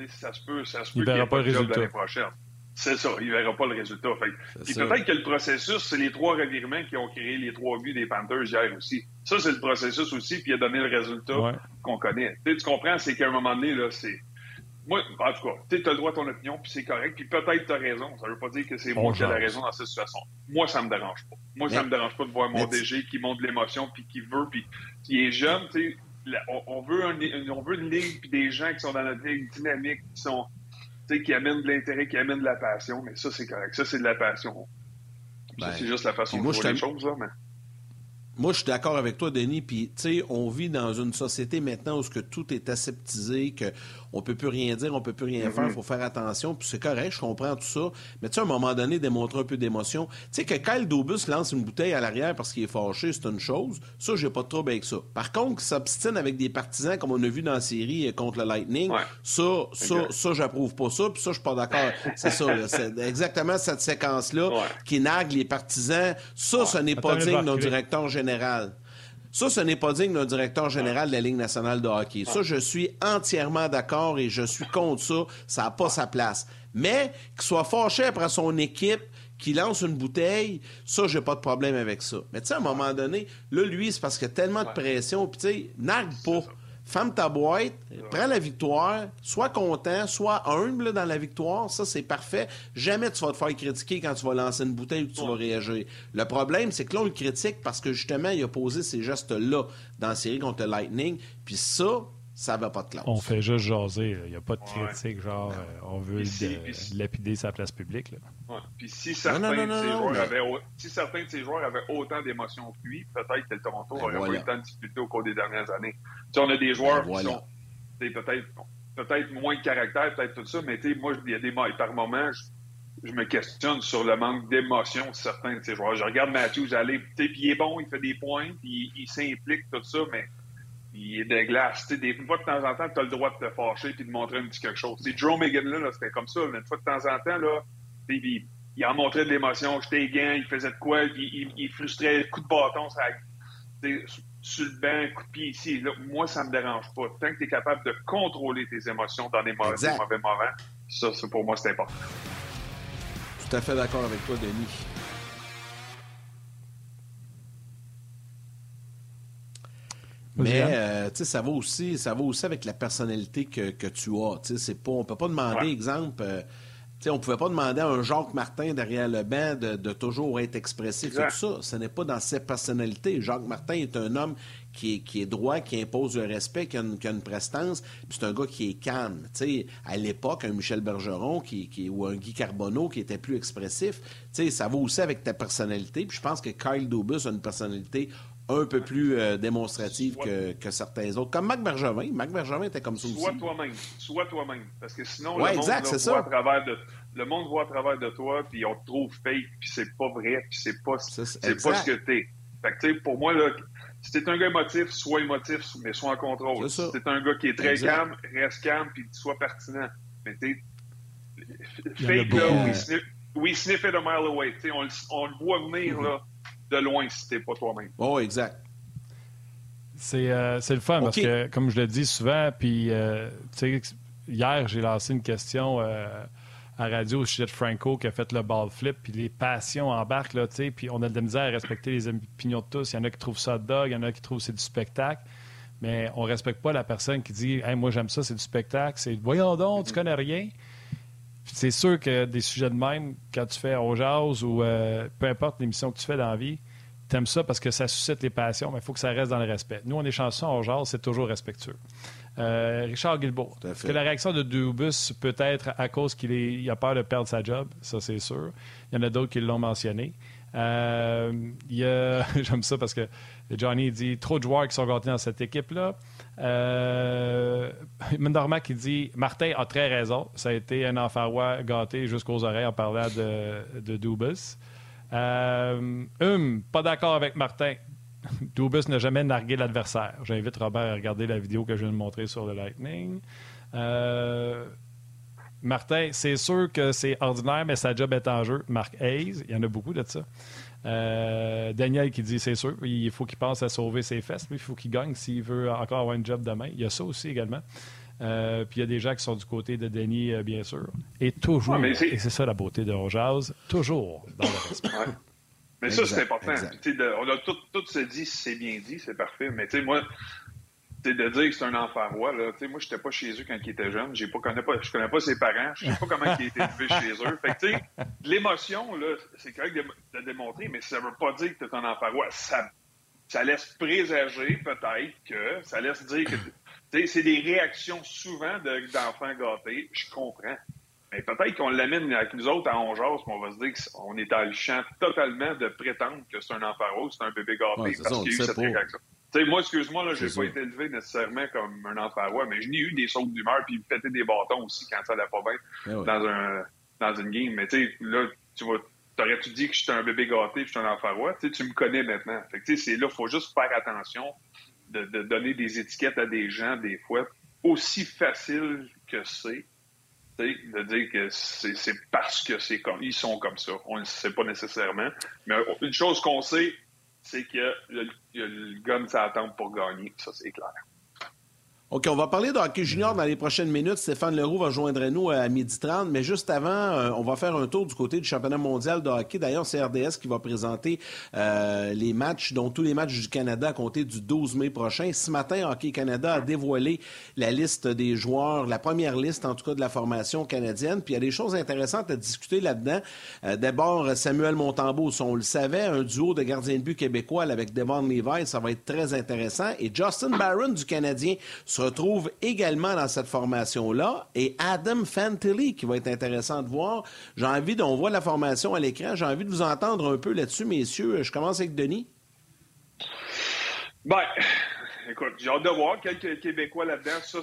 ça se peut, ça se peut il verra pas le résultat l'année prochaine. C'est ça, il ne verra pas le résultat. puis peut-être que le processus, c'est les trois revirements qui ont créé les trois buts des Panthers hier aussi. Ça, c'est le processus aussi, puis il a donné le résultat qu'on connaît. tu comprends, c'est qu'à un moment donné, là, c'est moi, en tout cas, tu as le droit à ton opinion, puis c'est correct, puis peut-être tu as raison. Ça veut pas dire que c'est moi qui ai la raison dans cette situation. Moi, ça me dérange pas. Moi, ça me dérange pas de voir mon DG qui montre de l'émotion, puis qui veut, puis qui est jeune, tu sais. On, veut un, on veut une ligue, puis des gens qui sont dans notre ligue dynamique, qui sont, qui amènent de l'intérêt, qui amènent de la passion, mais ça, c'est correct. Ça, c'est de la passion. ben, c'est juste la façon de voir les choses, là, mais... Moi, je suis d'accord avec toi, Denis. Puis, tu sais, on vit dans une société maintenant où ce que tout est aseptisé, que on peut plus rien dire, on peut plus rien faire, il mm-hmm. faut faire attention, puis c'est correct, je comprends tout ça. Mais tu sais, à un moment donné, démontrer un peu d'émotion. Tu sais, que Kyle Dobus lance une bouteille à l'arrière parce qu'il est fâché, c'est une chose. Ça, j'ai pas de trouble avec ça. Par contre, qu'il s'obstine avec des partisans, comme on a vu dans la série contre le Lightning, ça, ça, ça, j'approuve pas ça, puis ça, je suis pas d'accord. c'est ça, c'est exactement cette séquence-là qui nargue les partisans. Ça, ce n'est pas digne d'un directeur général. Ça, ce n'est pas digne d'un directeur général de la Ligue nationale de hockey. Ça, je suis entièrement d'accord et je suis contre ça. Ça n'a pas sa place. Mais qu'il soit fâché après son équipe, qu'il lance une bouteille, ça, j'ai pas de problème avec ça. Mais tu sais, à un moment donné, là, lui, c'est parce qu'il y a tellement de pression, puis tu sais, nargue pas ferme ta boîte, prends la victoire, sois content, sois humble dans la victoire, ça c'est parfait. Jamais tu vas te faire critiquer quand tu vas lancer une bouteille ou que tu vas réagir. Le problème, c'est que là, on le critique parce que justement, il a posé ces gestes-là dans la série contre le Lightning, puis ça, ça va pas de classe. On fait juste jaser. Il n'y a pas de critique, genre, euh, on veut lapider sa place publique. Là. Puis si certains, de ces joueurs avaient, si certains de ces joueurs avaient autant d'émotions que lui, peut-être que le Toronto ben aurait pas eu tant de difficultés au cours des dernières années. Tu on a des joueurs ben qui sont peut-être peut-être moins de caractère, peut-être tout ça, mais moi, il y a des par moments, je, me questionne sur le manque d'émotion de certains de ces joueurs. Je regarde Matthews aller, puis il est bon, il fait des points, puis il s'implique, tout ça, mais il est de glace. des fois, de temps en temps, tu as le droit de te fâcher et de montrer un petit quelque chose. C'est Joe Megan, là, c'était comme ça. une fois, de temps en temps, là, il, il en montrait de l'émotion. J'étais gain, il faisait de quoi, il, il, frustrait, coup de bâton, ça, sur le banc, coup de pied ici. Là, moi, ça me dérange pas. Tant que tu es capable de contrôler tes émotions dans les mauvais, mauvais moments, ça, pour moi, c'est important. Tout à fait d'accord avec toi, Denis. Mais euh, ça va aussi, ça va aussi avec la personnalité que, que tu as. C'est pas, on peut pas demander, exemple, euh, on ne pouvait pas demander à un Jacques Martin derrière le banc de, toujours être expressif et tout ça. Ce n'est pas dans sa personnalité. Jacques Martin est un homme qui est, qui est droit, qui impose le respect, qui a une, qui a une prestance. c'est un gars qui est calme. à l'époque, un Michel Bergeron qui, qui, ou un Guy Carbonneau qui était plus expressif, ça va aussi avec ta personnalité. Puis je pense que Kyle Dubus a une personnalité un peu plus euh, démonstrative que, que, certains autres. Comme Marc Bergevin. Marc Bergevin était comme ça aussi. Sois toi-même. Sois toi-même. Parce que sinon, le, monde voit À travers de, le monde voit à travers de toi, puis on te trouve fake, puis c'est pas vrai, puis c'est pas, c'est pas ce que t'es. Fait que, tu sais, pour moi, là, si t'es un gars émotif, sois émotif, mais sois en contrôle. Si t'es un gars qui est très calme, reste calme, puis sois pertinent. Mais t'es... Fake, là, we sniff, we sniff it a mile away. On, on le voit venir, mm-hmm. là de loin si t'es pas toi-même. Oh, exact. C'est euh, le fun parce que, comme je le dis souvent, puis euh, hier, j'ai lancé une question euh, à radio au sujet de Franco qui a fait le ball flip, puis les passions embarquent, là, puis on a de la misère à respecter les opinions de tous. Il y en a qui trouvent ça dog, il y en a qui trouvent que c'est du spectacle, mais on respecte pas la personne qui dit hey, Moi, j'aime ça, c'est du spectacle. C'est Voyons donc, tu connais rien. C'est sûr que des sujets de même, quand tu fais au jazz ou peu importe l'émission que tu fais dans la vie, T'aimes ça parce que ça suscite les passions, mais il faut que ça reste dans le respect. Nous, on est chansons, on genre, c'est toujours respectueux. Euh, Richard Guilbeault, que la réaction de Dubus peut être à cause qu'il a peur de perdre sa job? Ça, c'est sûr. Il y en a d'autres qui l'ont mentionné. Euh, j'aime ça parce que Johnny dit trop de joueurs qui sont gâtés dans cette équipe-là. Euh, qui dit Martin a très raison. Ça a été un enfarois gâté jusqu'aux oreilles en parlant de, de Dubus. Euh, hum, pas d'accord avec Martin. Dubus n'a jamais nargué l'adversaire. J'invite Robert à regarder la vidéo que je viens de montrer sur le Lightning. Euh, Martin, c'est sûr que c'est ordinaire, mais sa job est en jeu. Marc Hayes, il y en a beaucoup de ça. Euh, Daniel qui dit c'est sûr, il faut qu'il pense à sauver ses fesses. Lui, il faut qu'il gagne s'il veut encore avoir un job demain. Il y a ça aussi également. Euh, puis il y a des gens qui sont du côté de Denis, euh, bien sûr. Et toujours, et c'est ça la beauté de Rojaz, toujours dans le respect. Mais ça, c'est important. on a tout, tout se dit, c'est bien dit, c'est parfait. Mais tu sais, moi, de dire que c'est un enfant roi, là, moi, je n'étais pas chez eux quand il était jeune. J'ai pas, connais pas, je connais pas ses parents. Je sais pas comment il a été élevé chez eux. Fait que, l'émotion, là, c'est correct de, de, démontrer, mais ça veut pas dire que tu es un enfant roi. Ça, ça laisse présager, peut-être, que ça laisse dire que, c'est des réactions souvent d'enfants gâtés. Je comprends. Mais peut-être qu'on l'amène avec nous autres à Ongeas, on va se dire qu'on est à le champ totalement de prétendre que c'est un enfant rose, c'est un bébé gâté, parce qu'il y a eu cette réaction moi, excuse-moi, je n'ai pas été élevé nécessairement comme un enfant roi, mais je n'ai eu des sautes d'humeur puis péter des bâtons aussi quand ça allait pas bien eh dans, un, dans une game. Mais tu sais, là, tu vois, t'aurais-tu dit que j'étais un bébé gâté et je suis un enfant roi? tu me connais maintenant. Fait que, c'est là, il faut juste faire attention de, donner des étiquettes à des gens, des fois, aussi facile que c'est. De dire que c'est parce que c'est comme ils sont comme ça. On ne sait pas nécessairement. Mais une chose qu'on sait, c'est que le, le gun s'attend pour gagner. Ça, c'est clair. OK, on va parler de hockey junior dans les prochaines minutes. Stéphane Leroux va joindre nous à 12h30. Mais juste avant, euh, on va faire un tour du côté du championnat mondial de hockey. D'ailleurs, c'est RDS qui va présenter euh, les matchs, dont tous les matchs du Canada à compter du 12 mai prochain. Ce matin, Hockey Canada a dévoilé la liste des joueurs, la première liste en tout cas de la formation canadienne. Puis il y a des choses intéressantes à discuter là-dedans. Euh, d'abord, Samuel Montembeau, on le savait, un duo de gardiens de but québécois avec Devon Levi, ça va être très intéressant. Et Justin Barron du Canadien se retrouve également dans cette formation-là. Et Adam Fantilli, qui va être intéressant de voir. J'ai envie, on voit la formation à l'écran, j'ai envie de vous entendre un peu là-dessus, messieurs. Je commence avec Denis. Ben, écoute, j'ai hâte de voir quelques Québécois là-dedans. Ça,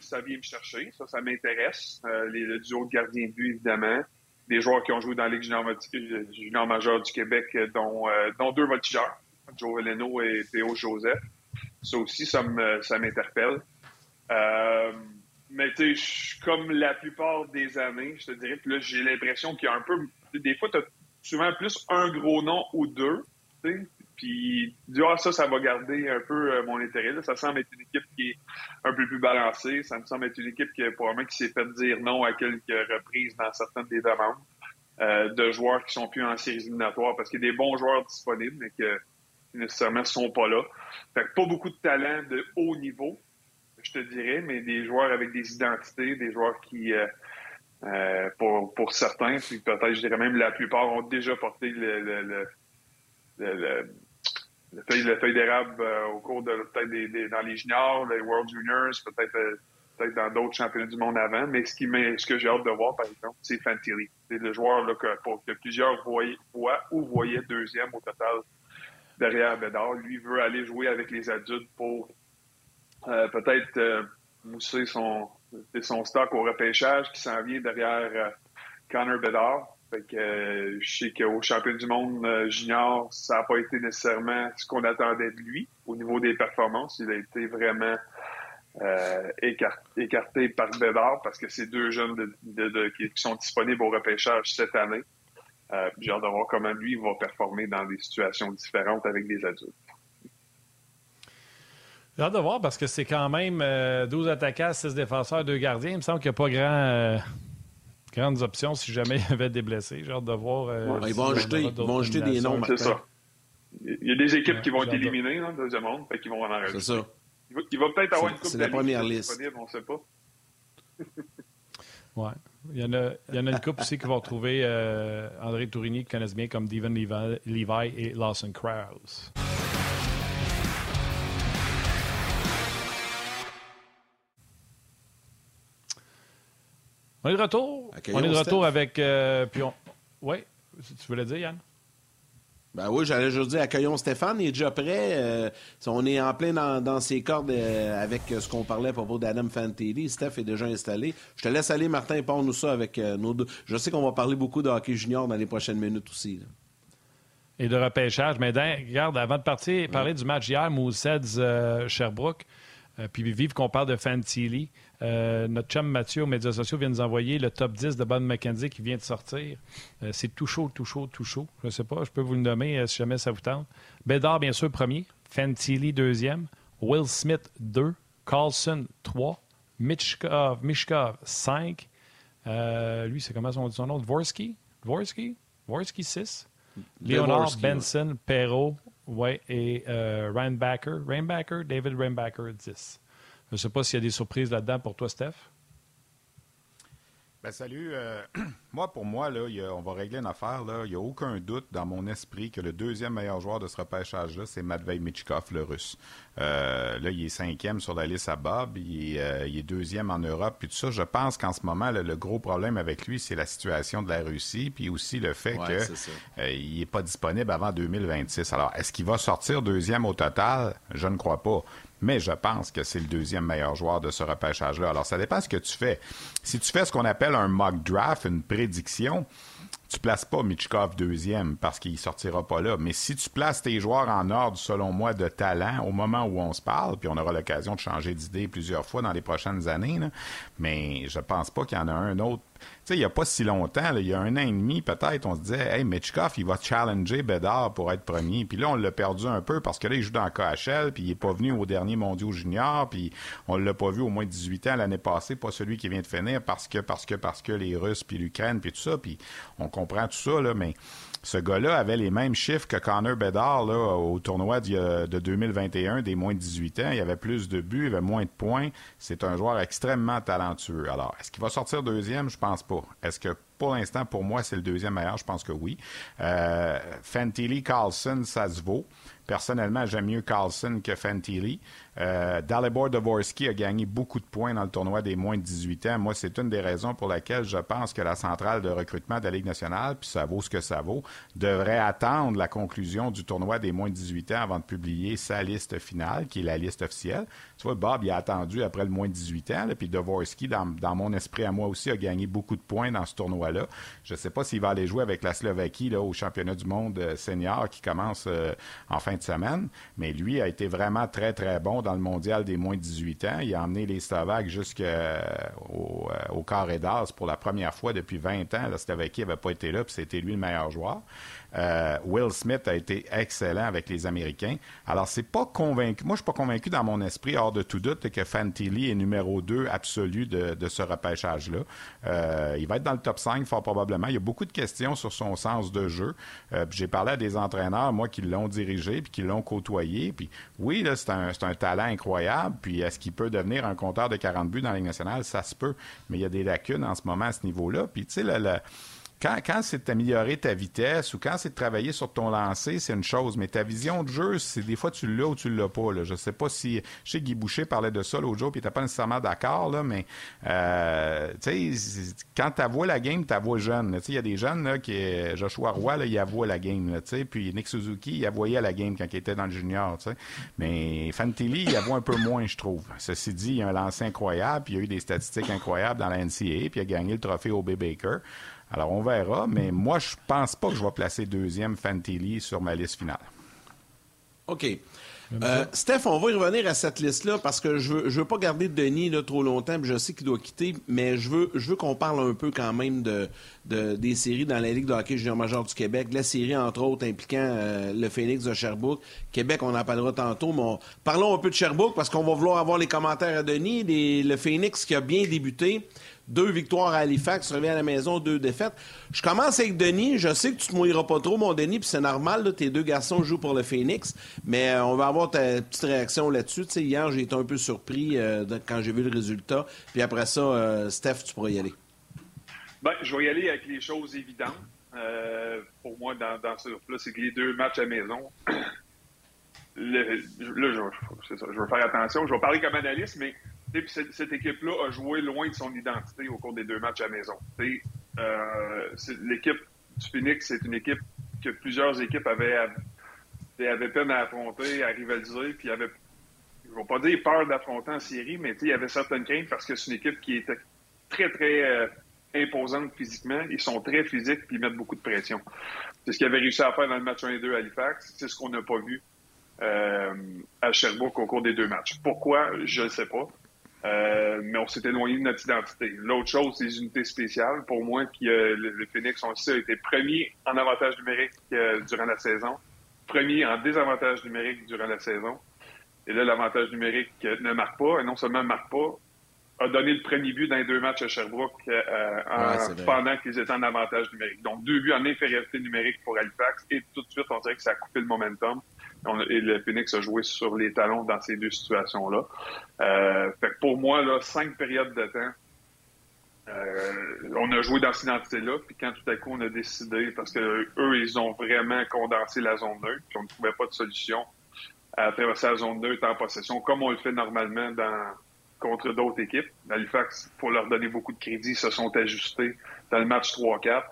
ça, vient me chercher. Ça, ça m'intéresse. Euh, le duo de gardiens de but, évidemment. Des joueurs qui ont joué dans la Ligue junior, majeure du Québec, dont, euh, dont deux voltigeurs, Joe Leno et Théo Joseph. Ça aussi, ça m'interpelle. Euh, mais tu sais, comme la plupart des années, je te dirais, puis là, j'ai l'impression qu'il y a un peu. Des fois, tu as souvent plus un gros nom ou deux. Puis, ah, ça, ça va garder un peu euh, mon intérêt. Ça semble être une équipe qui est un peu plus balancée. Ça me semble être une équipe qui, probablement, qui s'est fait dire non à quelques reprises dans certaines des demandes euh, de joueurs qui sont plus en séries éliminatoires parce qu'il y a des bons joueurs disponibles, mais que nécessairement sont pas là. Fait que pas beaucoup de talent de haut niveau je te dirais, mais des joueurs avec des identités, des joueurs qui, euh, euh, pour, pour certains, peut-être, je dirais même la plupart, ont déjà porté le, le, le, le feuille, feuille d'érable euh, au cours de peut-être des, dans les juniors, les World Juniors, peut-être peut-être dans d'autres championnats du monde avant. Mais ce qui ce que j'ai hâte de voir, par exemple, c'est Fantilli. C'est le joueur là, que, que plusieurs voient, voient ou voyaient deuxième au total derrière Bédard. Lui veut aller jouer avec les adultes pour euh, peut-être euh, mousser son, son stock au repêchage qui s'en vient derrière euh, Connor Bedard. Fait que je sais qu'au champion du monde junior, ça n'a pas été nécessairement ce qu'on attendait de lui au niveau des performances. Il a été vraiment écarté, par Bedard parce que c'est deux jeunes de, qui sont disponibles au repêchage cette année. J'ai hâte de voir comment lui va performer dans des situations différentes avec des adultes. J'ai hâte de voir parce que c'est quand même 12 euh, attaquants, 6 défenseurs, 2 gardiens. Il me semble qu'il n'y a pas grand, euh, grandes options si jamais il y avait des blessés. J'ai hâte de voir. Euh, ils vont ajouter, des noms. C'est ça. Il y a des équipes qui vont être éliminées dans le deuxième monde, fait qu'ils vont en rajouter. C'est ça. Il va, peut-être avoir une coupe C'est la première liste. On ne sait pas. ouais. Il y en a, il y en a une couple aussi qui vont retrouver euh, André Tourigny, qui connaissent bien comme Devon Levi, Levi et Lawson Krause. On est de retour. Accueillons on est de retour Steph. avec. euh, puis on... Oui, tu voulais dire, Yann? Ben oui, j'allais juste dire, accueillons Stéphane, il est déjà prêt. Euh, on est en plein dans, dans ses cordes euh, avec ce qu'on parlait à propos d'Adam Fantilli. Steph est déjà installé. Je te laisse aller, Martin, parle-nous ça avec euh, nos deux. Je sais qu'on va parler beaucoup de hockey junior dans les prochaines minutes aussi. là. et de repêchage. Mais regarde, avant de partir, parler du match hier, Mooseheads Sherbrooke, euh, puis vive qu'on parle de Fantilli. Euh, notre chum Mathieu aux médias sociaux vient de nous envoyer le top 10 de Bob McKenzie qui vient de sortir. Euh, c'est tout chaud, tout chaud, tout chaud. Je ne sais pas, je peux vous le nommer euh, si jamais ça vous tente. Bédard, bien sûr, premier. Fantilli, deuxième. Will Smith, deux. Carlson, trois. Mishkov, Mishkov 5. lui, c'est comment on dit son nom? Dvorsky? Dvorsky? Dvorsky, 6. Leonard, Benson, Perrault, ouais, et Reinbacker. Reinbacker, David Reinbacker, 10. Je ne sais pas s'il y a des surprises là-dedans pour toi, Steph. Ben, salut. euh, moi, pour moi, là, il y a- on va régler une affaire. Il n'y a aucun doute dans mon esprit que le deuxième meilleur joueur de ce repêchage-là, c'est Matvei Michkov, le russe. Euh, là, il est cinquième sur la liste à Bob. Il est, euh, il est deuxième en Europe. Puis tout ça, je pense qu'en ce moment, là, le gros problème avec lui, c'est la situation de la Russie. Puis aussi le fait Ouais, c'est ça. euh, n'est pas disponible avant 2026. Alors, est-ce qu'il va sortir deuxième au total? Je ne crois pas. Mais je pense que c'est le deuxième meilleur joueur de ce repêchage-là. Alors, ça dépend de ce que tu fais. Si tu fais ce qu'on appelle un mock draft, une prédiction, tu places pas Michkov deuxième parce qu'il sortira pas là. Mais si tu places tes joueurs en ordre, selon moi, de talent au moment où on se parle, puis on aura l'occasion de changer d'idée plusieurs fois dans les prochaines années, mais je pense pas qu'il y en a un autre. Il y a pas si longtemps, il y a un an et demi peut-être, on se disait, hey, Michkov, il va challenger Bédard pour être premier. Puis là, on l'a perdu un peu parce que là, il joue dans le KHL, puis il est pas venu au dernier mondiaux junior, puis on l'a pas vu au moins 18 ans l'année passée, pas celui qui vient de finir parce que, parce que, parce que les Russes, puis l'Ukraine, puis tout ça, puis on comprend tout ça, là, mais ce gars-là avait les mêmes chiffres que Connor Bedard là, au tournoi de 2021 des moins de 18 ans. Il avait plus de buts, il avait moins de points. C'est un joueur extrêmement talentueux. Alors, est-ce qu'il va sortir deuxième? Je pense pas. Est-ce que pour l'instant, pour moi, c'est le deuxième meilleur? Je pense que oui. Euh, Carlson, ça se vaut. Personnellement, j'aime mieux Carlson que Fantilli. Euh, Dalibor Dvorsky a gagné beaucoup de points dans le tournoi des moins de 18 ans. Moi, c'est une des raisons pour laquelle je pense que la centrale de recrutement de la Ligue nationale, puis ça vaut ce que ça vaut, devrait attendre la conclusion du tournoi des moins de 18 ans avant de publier sa liste finale, qui est la liste officielle. Tu vois, Bob, il a attendu après le moins de 18 ans, là, puis Dvorsky, dans, mon esprit à moi aussi, a gagné beaucoup de points dans ce tournoi-là. Je ne sais pas s'il va aller jouer avec la Slovaquie là, au championnat du monde euh, senior qui commence euh, en fin de semaine, mais lui a été vraiment très, très bon dans le mondial des moins de 18 ans. Il a emmené les Slovaques jusqu'au au carré d'as pour la première fois depuis 20 ans. La Slovaquie n'avait pas été là, puis c'était lui le meilleur joueur. Euh, Will Smith a été excellent avec les Américains. Alors, c'est pas convaincu. Moi, je suis pas convaincu dans mon esprit, hors de tout doute, que Fantilli est numéro 2 absolu de, de ce repêchage-là. Euh, il va être dans le top 5, fort probablement. Il y a beaucoup de questions sur son sens de jeu. Euh, J'ai parlé à des entraîneurs, moi, qui l'ont dirigé, puis qui l'ont côtoyé. Puis oui, là, c'est un, un talent incroyable. Puis est-ce qu'il peut devenir un compteur de 40 buts dans la Ligue nationale? Ça se peut. Mais il y a des lacunes en ce moment à ce niveau-là. Puis, tu sais, le- quand, quand c'est d'améliorer ta vitesse ou quand c'est de travailler sur ton lancer, c'est une chose. Mais ta vision de jeu, c'est des fois tu l'as ou tu l'as pas. Là. Je sais pas si. Je sais que Guy Boucher parlait de ça l'autre jour, puis il pas nécessairement d'accord, là, mais euh, quand tu avoues la game, tu avoues jeune. Il y a des jeunes là, qui. Joshua Roy, là, il avoue la game. Là, puis Nick Suzuki, il avouait la game quand il était dans le junior. tu sais. Mais Fantilli, il avoue un peu moins, je trouve. Ceci dit, il a un lancer incroyable, puis il a eu des statistiques incroyables dans la NCAA, puis il a gagné le trophée au B. Baker. Alors, on verra, mais moi, je pense pas que je vais placer deuxième Fantilli sur ma liste finale. OK. Euh, Steph, on va y revenir à cette liste-là parce que je veux, veux pas garder Denis là, trop longtemps, puis je sais qu'il doit quitter, mais je veux, qu'on parle un peu quand même de, de- des séries dans la Ligue de hockey junior major du Québec. La série, entre autres, impliquant euh, le Phoenix de Sherbrooke. Québec, on en parlera tantôt, mais on- parlons un peu de Sherbrooke parce qu'on va vouloir avoir les commentaires à Denis. Le Phoenix qui a bien débuté. Deux victoires à Halifax, revient à la maison, deux défaites. Je commence avec Denis. Je sais que tu te mouilleras pas trop, mon Denis, puis c'est normal. Là, tes deux garçons jouent pour le Phoenix. Mais euh, on va avoir ta petite réaction là-dessus. Hier, j'ai été un peu surpris euh, quand j'ai vu le résultat. Puis après ça, euh, Steph, tu pourras y aller. Ben, je vais y aller avec les choses évidentes. Pour moi, dans, ce groupe-là, c'est que les deux matchs à maison. là, je, ça, je veux faire attention. Je vais parler comme analyste, mais cette, cette équipe-là a joué loin de son identité au cours des deux matchs à maison. Euh, l'équipe du Phoenix, c'est une équipe que plusieurs équipes avaient, peine à affronter, à rivaliser, puis avaient, je ne vais pas dire peur d'affronter en série, mais il y avait certaines craintes parce que c'est une équipe qui était très, très euh, imposante physiquement. Ils sont très physiques puis ils mettent beaucoup de pression. C'est ce qu'ils avaient réussi à faire dans le match 1 et 2 à Halifax. C'est ce qu'on n'a pas vu euh, à Sherbrooke au cours des deux matchs. Pourquoi? Je ne sais pas. Euh, mais on s'est éloigné de notre identité. L'autre chose, c'est les unités spéciales. Pour moi, qui, euh, le, Phoenix, on a été premier en avantage numérique euh, durant la saison, premier en désavantage numérique durant la saison. Et là, l'avantage numérique ne marque pas, et non seulement ne marque pas, a donné le premier but dans les deux matchs à Sherbrooke pendant qu'ils étaient en avantage numérique. Donc, deux buts en infériorité numérique pour Halifax, et tout de suite, on dirait que ça a coupé le momentum et le Phoenix a joué sur les talons dans ces deux situations-là. Euh, fait que pour moi, là, cinq périodes de temps, euh, on a joué dans cette identité-là, puis quand tout à coup on a décidé, parce que eux, ils ont vraiment condensé la zone neutre, puis on ne trouvait pas de solution à traverser la zone neutre en possession, comme on le fait normalement dans, contre d'autres équipes. Halifax, pour leur donner beaucoup de crédit, se sont ajustés dans le match 3-4.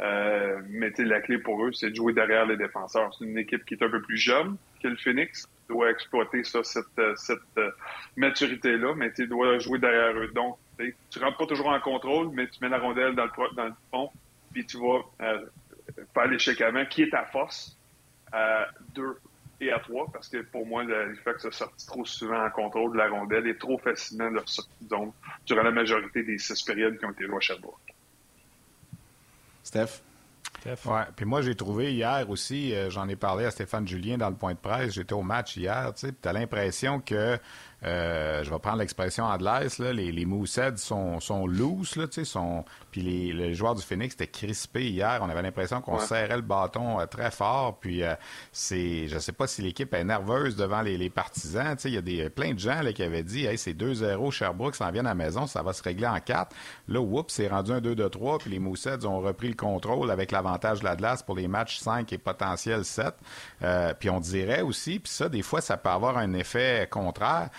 Euh, mais la clé pour eux, c'est de jouer derrière les défenseurs. C'est une équipe qui est un peu plus jeune que le Phoenix, doit exploiter ça, cette, euh, cette euh, maturité-là, mais tu dois jouer derrière eux. Donc, tu rentres pas toujours en contrôle, mais tu mets la rondelle dans le, dans le fond, puis tu vas euh, faire l'échec avant, qui est ta force à deux et à trois, parce que pour moi, le fait se sorti trop souvent en contrôle de la rondelle et trop facilement de leur sortie durant la majorité des six périodes qui ont été jouées à Sherbrooke. Steph? Ouais. Puis moi, j'ai trouvé hier aussi, euh, j'en ai parlé à Stéphane Julien dans le point de presse, j'étais au match hier, tu sais, tu as l'impression que euh, je vais prendre l'expression anglaise, là, les, les Mooseheads sont, sont loose, là, sont, puis les, les, joueurs du Phoenix étaient crispés hier. On avait l'impression qu'on serrait le bâton euh, très fort. Puis euh, c'est, je sais pas si l'équipe est nerveuse devant les, les partisans. Il y a des, plein de gens là, qui avaient dit hey, c'est 2-0, Sherbrooke s'en vient à la maison, ça va se régler en 4. Là, oups, c'est rendu un 2-3, puis les Mooseheads ont repris le contrôle avec l'avantage de la glace pour les matchs 5 et potentiel 7. puis on dirait aussi, puis ça, des fois, ça peut avoir un effet contraire.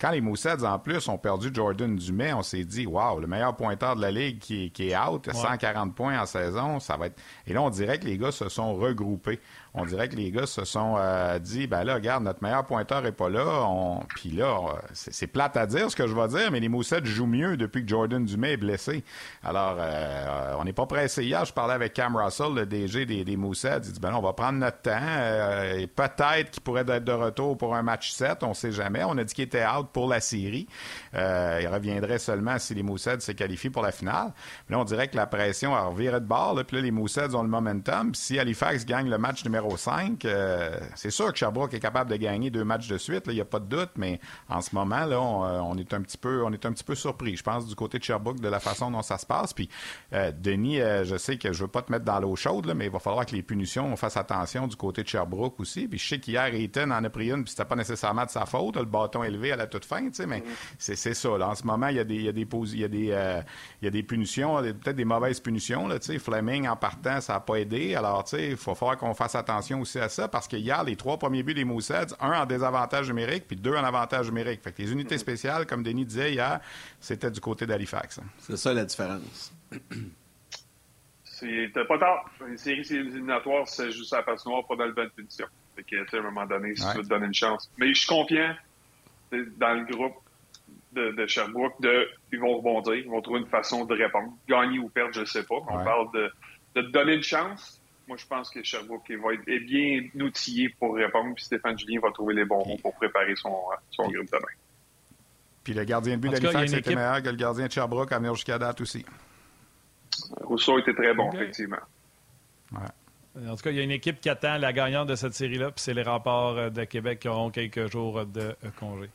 Quand les Moussets, en plus, ont perdu Jordan Dumais, on s'est dit, waouh, le meilleur pointeur de la Ligue qui, qui est out, 140 points en saison, ça va être. Et là, on dirait que les gars se sont regroupés on dirait que les gars se sont euh, dit, ben là, regarde, notre meilleur pointeur est pas là. On... Puis là, c'est plate à dire ce que je vais dire, mais les Moussettes jouent mieux depuis que Jordan Dumais est blessé. Alors, euh, on n'est pas pressé. Hier, je parlais avec Cam Russell, le DG des, des Moussettes. Il dit, ben là, on va prendre notre temps. Euh, peut-être qu'il pourrait être de retour pour un match 7, on sait jamais. On a dit qu'il était out pour la série. il reviendrait seulement si les Moussettes se qualifient pour la finale. Mais là, on dirait que la pression a reviré de bord. Là, puis là, les Moussettes ont le momentum. Puis si Halifax gagne le match numéro 5. Euh, c'est sûr que Sherbrooke est capable de gagner deux matchs de suite, il n'y a pas de doute, mais en ce moment, là, euh, on, est un petit peu, surpris, je pense, du côté de Sherbrooke, de la façon dont ça se passe. Puis, euh, Denis, je sais que je veux pas te mettre dans l'eau chaude, mais il va falloir que les punitions, on fasse attention du côté de Sherbrooke aussi. Puis, je sais qu'hier, Ethan en a pris une, puis c'était pas nécessairement de sa faute, le bâton élevé à la toute fin, tu sais, mais c'est ça. En ce moment, il y a des, il y a des, il y a des, il y a des punitions, peut-être des mauvaises punitions, là, tu sais. Fleming, en partant, ça n'a pas aidé. Alors, tu sais, il faut falloir qu'on fasse attention aussi à ça parce qu'il y a les trois premiers buts des Moussets, un en désavantage numérique puis deux en avantage numérique. Fait que les unités spéciales, comme Denis disait hier, c'était du côté d'Halifax. C'est ça la différence. C'était pas tard. Une série éliminatoire, c'est juste à la passe noire, pas dans le banc de punition. Fait que, à un moment donné, si tu veux te donner une chance. Mais je suis confiant dans le groupe de, Sherbrooke, de, ils vont rebondir, ils vont trouver une façon de répondre. Gagner ou perdre, je ne sais pas. On parle de, de donner une chance moi, je pense que Sherbrooke va être bien outillé pour répondre, puis Stéphane Julien va trouver les bons mots pour préparer son, son groupe demain. Puis le gardien de but d'Halifax était meilleur que le gardien de Sherbrooke à venir jusqu'à date aussi. Rousseau était très bon, effectivement. En tout cas, il y a une équipe qui attend la gagnante de cette série-là, puis c'est les remparts de Québec qui auront quelques jours de euh, congé.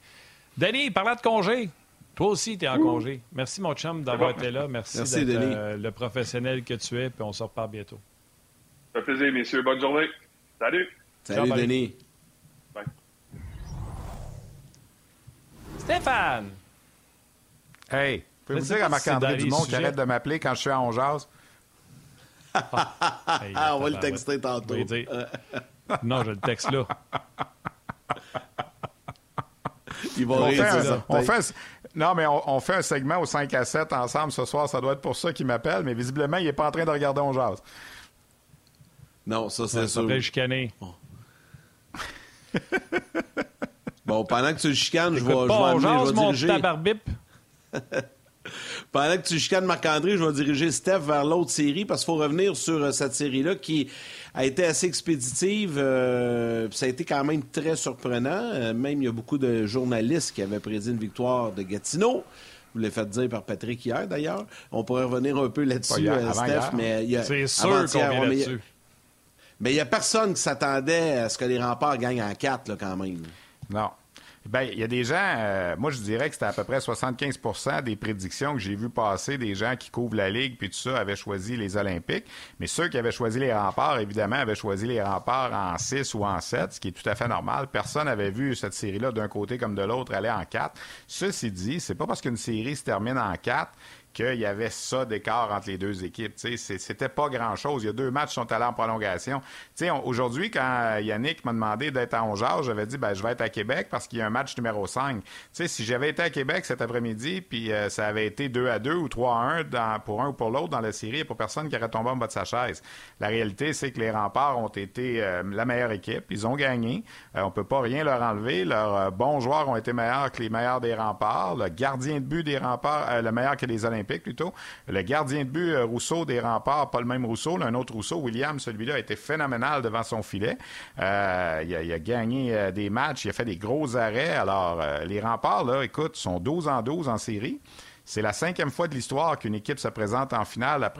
Denis, parlant de congé, toi aussi, tu es en congé. Merci, mon chum, d'avoir été là. Merci, Merci d'être euh, le professionnel que tu es, puis on se reparle bientôt. Ça fait plaisir, messieurs. Bonne journée. Salut. Salut, Denis. Bye. Stéphane! Hey, Pouvez-vous dire à Marc-André Dumont qui arrête de m'appeler quand je suis en jazz? Ah, on va le texter tantôt. non, je le texte là. Il va on, fait non, mais on, fait un segment au 5 à 7 ensemble ce soir. Ça doit être pour ça qu'il m'appelle, mais visiblement, il n'est pas en train de regarder On Jazz. Non, ça, c'est sûr. Ça chicaner. Bon. bon, pendant que tu le chicanes, je vais, je vais, amener, je vais diriger... Pendant que tu chicanes Marc-André, je vais diriger Steph vers l'autre série parce qu'il faut revenir sur euh, cette série-là qui a été assez expéditive. Euh, ça a été quand même très surprenant. Euh, même, il y a beaucoup de journalistes qui avaient prédit une victoire de Gatineau. Vous l'avez fait dire par Patrick hier, d'ailleurs. On pourrait revenir un peu là-dessus, Steph, mais il y a... C'est sûr qu'on vient là-dessus. Mais il n'y a personne qui s'attendait à ce que les remparts gagnent en quatre, là, quand même. Non. Bien, il y a des gens, euh, moi je dirais que c'était à peu près 75% des prédictions que j'ai vues passer, des gens qui couvrent la Ligue puis tout ça avaient choisi les Olympiques. Mais ceux qui avaient choisi les remparts, évidemment, avaient choisi les remparts en 6 ou en 7, ce qui est tout à fait normal. Personne n'avait vu cette série-là d'un côté comme de l'autre aller en 4. Ceci dit, c'est pas parce qu'une série se termine en 4 qu'il y avait ça d'écart entre les deux équipes. C'était pas grand-chose. Il y a deux matchs qui sont allés en prolongation. Aujourd'hui, quand Yannick m'a demandé d'être à Ongeard, j'avais dit ben, je vais être à Québec parce qu'il y a un match numéro 5. sais, si j'avais été à Québec cet après-midi, puis euh, ça avait été 2 à 2 ou 3 à 1 dans, pour un ou pour l'autre dans la série, il n'y a personne qui aurait tombé en bas de sa chaise. La réalité, c'est que les remparts ont été euh, la meilleure équipe. Ils ont gagné. Euh, on peut pas rien leur enlever. Leurs bons joueurs ont été meilleurs que les meilleurs des remparts. Le gardien de but des remparts, le meilleur que les Olympiques Le gardien de but euh, Rousseau des remparts, pas le même Rousseau, un autre Rousseau, William, celui-là a été phénoménal devant son filet. Euh, il, a, gagné euh, des matchs, il a fait des gros arrêts. Alors, les remparts, là, écoute, sont 12 en 12 en série. C'est la cinquième fois de l'histoire qu'une équipe se présente en finale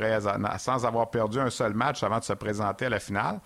sans avoir perdu un seul match avant de se présenter à la finale.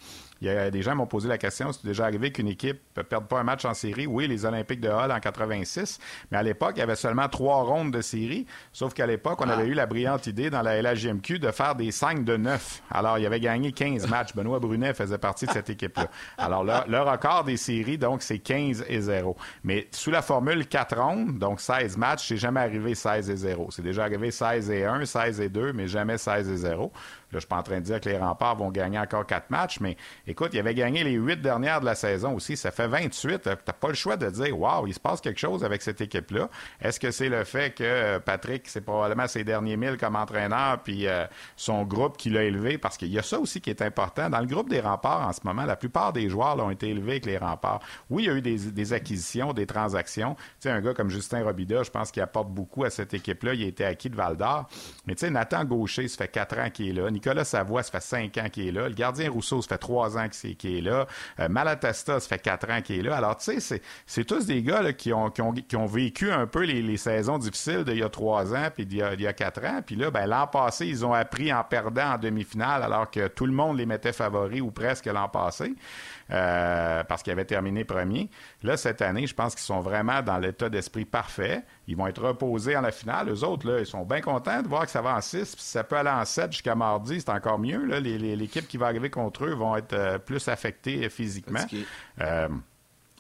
Il y a des gens m'ont posé la question, c'est déjà arrivé qu'une équipe ne perde pas un match en série? Oui, les Olympiques de Hall en 86, mais à l'époque, il y avait seulement trois rondes de série, sauf qu'à l'époque, on avait ah. eu la brillante idée dans la LHGMQ de faire des 5 de 9. Alors, il avait gagné 15 matchs. Benoît Brunet faisait partie de cette équipe-là. Alors, le, record des séries, donc, c'est 15 et 0. Mais sous la formule 4 rondes, donc 16 matchs, c'est jamais arrivé 16 et 0. C'est déjà arrivé 16 et 1, 16 et 2, mais jamais 16 et 0. Là, je suis pas en train de dire que les remparts vont gagner encore quatre matchs, mais écoute, il avait gagné les huit dernières de la saison aussi. Ça fait 28. Tu n'as pas le choix de dire, waouh, il se passe quelque chose avec cette équipe-là. Est-ce que c'est le fait que euh, Patrick, c'est probablement ses derniers milles comme entraîneur, puis euh, son groupe qui l'a élevé? Parce qu'il y a ça aussi qui est important. Dans le groupe des remparts en ce moment, la plupart des joueurs ont été élevés avec les remparts. Oui, il y a eu des, acquisitions, des transactions. Tu sais, un gars comme Justin Robida, je pense qu'il apporte beaucoup à cette équipe-là. Il a été acquis de Val d'Or. Mais tu sais, Nathan Gaucher, ça fait quatre ans qu'il est là. Nicolas Savoie, ça fait cinq ans qu'il est là. Le gardien Rousseau, ça fait trois ans qu'il est là. Euh, Malatesta, ça fait quatre ans qu'il est là. Alors, tu sais, c'est tous des gars qui, ont, vécu un peu les, saisons difficiles d'il y a trois ans puis d'il y, a quatre ans. Puis là, ben, l'an passé, ils ont appris en perdant en demi-finale alors que tout le monde les mettait favoris ou presque l'an passé. Euh, parce qu'ils avaient terminé premier. Là, cette année, je pense qu'ils sont vraiment dans l'état d'esprit parfait. Ils vont être reposés en la finale. Eux autres, là, ils sont bien contents de voir que ça va en 6. Puis si ça peut aller en 7 jusqu'à mardi, c'est encore mieux. L'équipe qui va arriver contre eux vont être euh, plus affectées physiquement. Euh,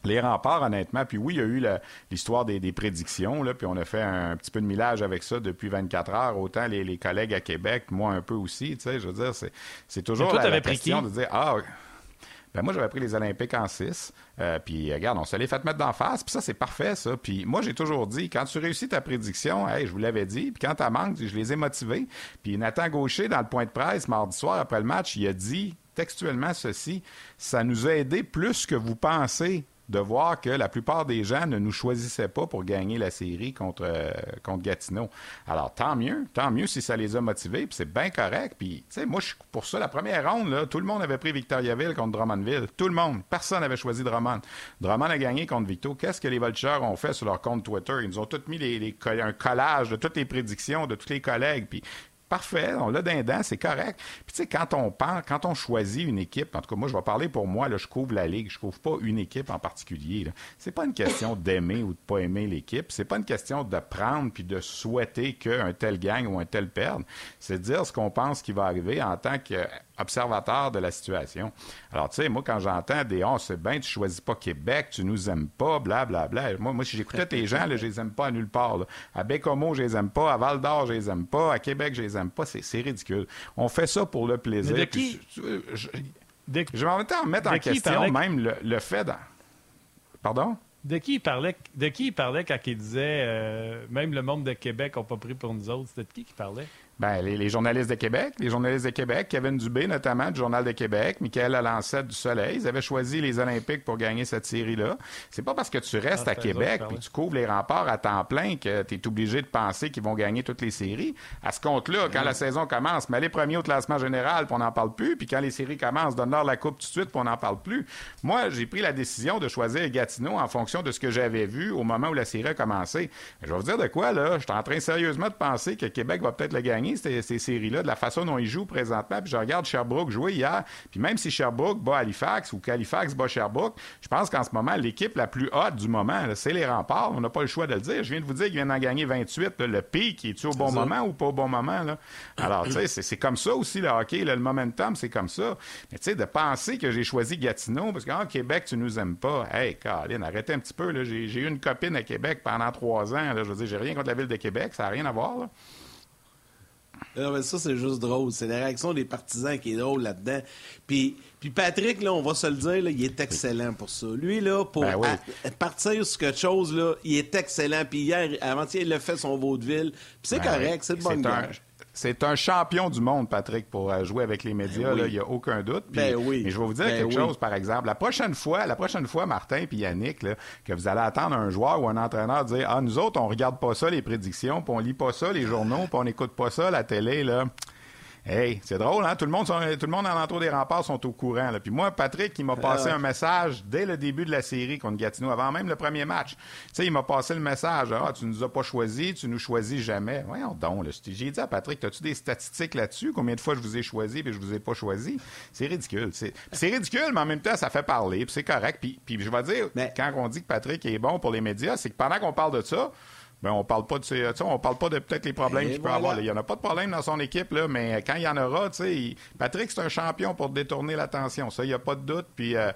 les remparts, honnêtement, puis oui, il y a eu l'histoire des, prédictions, là, puis on a fait un, petit peu de millage avec ça depuis 24 heures, autant les, collègues à Québec, moi un peu aussi, tu sais, je veux dire, c'est toujours la, question de dire, ah, ben moi, j'avais pris les Olympiques en 6. Euh, puis, regarde, on se les fait mettre d'en face. Puis ça, c'est parfait, ça. Puis moi, j'ai toujours dit, quand tu réussis ta prédiction, hey, je vous l'avais dit. Puis quand tu manque, je les ai motivés. Puis Nathan Gaucher, dans le point de presse, mardi soir, après le match, il a dit textuellement ceci, ça nous a aidé plus que vous pensez de voir que la plupart des gens ne nous choisissaient pas pour gagner la série contre, euh, contre Gatineau. Alors, tant mieux, tant mieux si ça les a motivés, puis c'est bien correct. Puis, tu sais, moi, je pour ça, la première ronde, tout le monde avait pris Victoriaville contre Drummondville. Tout le monde. Personne n'avait choisi Drummond. Drummond a gagné contre Victo. Qu'est-ce que les Vultures ont fait sur leur compte Twitter? Ils ont tous mis un collage de toutes les prédictions de tous les collègues. Puis, parfait, on l'a d'un c'est correct. Puis tu sais, quand on pense, quand on choisit une équipe, en tout cas, moi, je vais parler pour moi, là, je couvre la Ligue, je couvre pas une équipe en particulier. C'est pas une question d'aimer ou de pas aimer l'équipe, c'est pas une question de prendre puis de souhaiter qu'un tel gagne ou un tel perde. C'est de dire ce qu'on pense qui va arriver en tant que observateur de la situation. Alors, tu sais, moi, quand j'entends des « Oh, c'est bien, tu choisis pas Québec, tu nous aimes pas, blablabla. Bla, bla. Moi, moi, si j'écoutais tes gens, là, je les aime pas à nulle part. À Bécomo, je les aime pas. À Val-d'Or, je les aime pas. À Québec, je les aime pas. C'est ridicule. On fait ça pour le plaisir. de qui? je, je, vais en mettre en question même le, le fait... Pardon? De qui il parlait, de qui il parlait quand il disait euh, même le monde de Québec n'a pas pris pour nous autres? C'était de qui qui parlait? Ben, les, journalistes de Québec, les journalistes de Québec, Kevin Dubé notamment du Journal de Québec, Michael Alancette du Soleil, ils avaient choisi les Olympiques pour gagner cette série-là. C'est pas parce que tu restes ah, à Québec puis tu couvres les remparts à temps plein que tu es obligé de penser qu'ils vont gagner toutes les séries. À ce compte-là, quand la saison commence, mais les premiers au classement général, puis on n'en parle plus, puis quand les séries commencent, donne-leur la coupe tout de suite, puis on n'en parle plus. Moi, j'ai pris la décision de choisir Gatineau en fonction de ce que j'avais vu au moment où la série a commencé. je vais vous dire de quoi, là. Je suis en train sérieusement de penser que Québec va peut-être le gagner ces, séries-là, de la façon dont ils jouent présentement. Puis je regarde Sherbrooke jouer hier. Puis même si Sherbrooke bat Halifax ou qu'Halifax bat Sherbrooke, je pense qu'en ce moment, l'équipe la plus haute du moment, c'est les remparts. On n'a pas le choix de le dire. Je viens de vous dire qu'ils viennent d'en gagner 28. le pic, est-tu au bon moment ou pas au bon moment? Là? Alors, tu sais, c'est comme ça aussi, le hockey. le momentum, c'est comme ça. Mais tu sais, de penser que j'ai choisi Gatineau parce qu'en Québec, tu nous aimes pas. Hey, Caroline, arrêtez un petit peu. J'ai eu une copine à Québec pendant trois ans. Là. Je veux dire, j'ai rien contre la ville de Québec. Ça n'a rien à voir. Là. Non, mais ça, c'est juste drôle. C'est la réaction des partisans qui est drôle là-dedans. Puis, puis Patrick, là, on va se le dire, là, il est excellent pour ça. Lui, là, pour ben partir sur quelque chose, là, il est excellent. Puis hier, avant-hier, il a fait son vaudeville. Puis c'est ben correct, c'est de bonne guerre. C'est un champion du monde, Patrick, pour euh, jouer avec les médias. Ben il n'y a aucun doute. ben oui. Mais je vais vous dire quelque chose, par exemple. La prochaine fois, la prochaine fois, Martin et Yannick, là, que vous allez attendre un joueur ou un entraîneur dire Ah, nous autres, on regarde pas ça, les prédictions, puis on lit pas ça, les journaux, puis on n'écoute pas ça, la télé, là. Hey, c'est drôle, hein? Tout le monde, sont, tout le monde en entour des remparts sont au courant. Là. Puis moi, Patrick, il m'a passé un message dès le début de la série contre Gatineau, avant même le premier match. Tu sais, il m'a passé le message. Ah, tu nous as pas choisi, tu nous choisis jamais. Voyons donc. J'ai dit à Patrick, as-tu des statistiques là-dessus? Combien de fois je vous ai choisi et je vous ai pas choisi? C'est ridicule. C'est ridicule, mais en même temps, ça fait parler, puis c'est correct. Puis, puis je vais dire, mais... quand on dit que Patrick est bon pour les médias, c'est que pendant qu'on parle de ça, ben, on parle pas de on parle pas de peut-être les problèmes qu'il peut avoir. Il y en a pas de problème dans son équipe là, mais quand il y en aura, tu sais, Patrick c'est un champion pour détourner l'attention. Ça, il y a pas de doute. Puis, euh,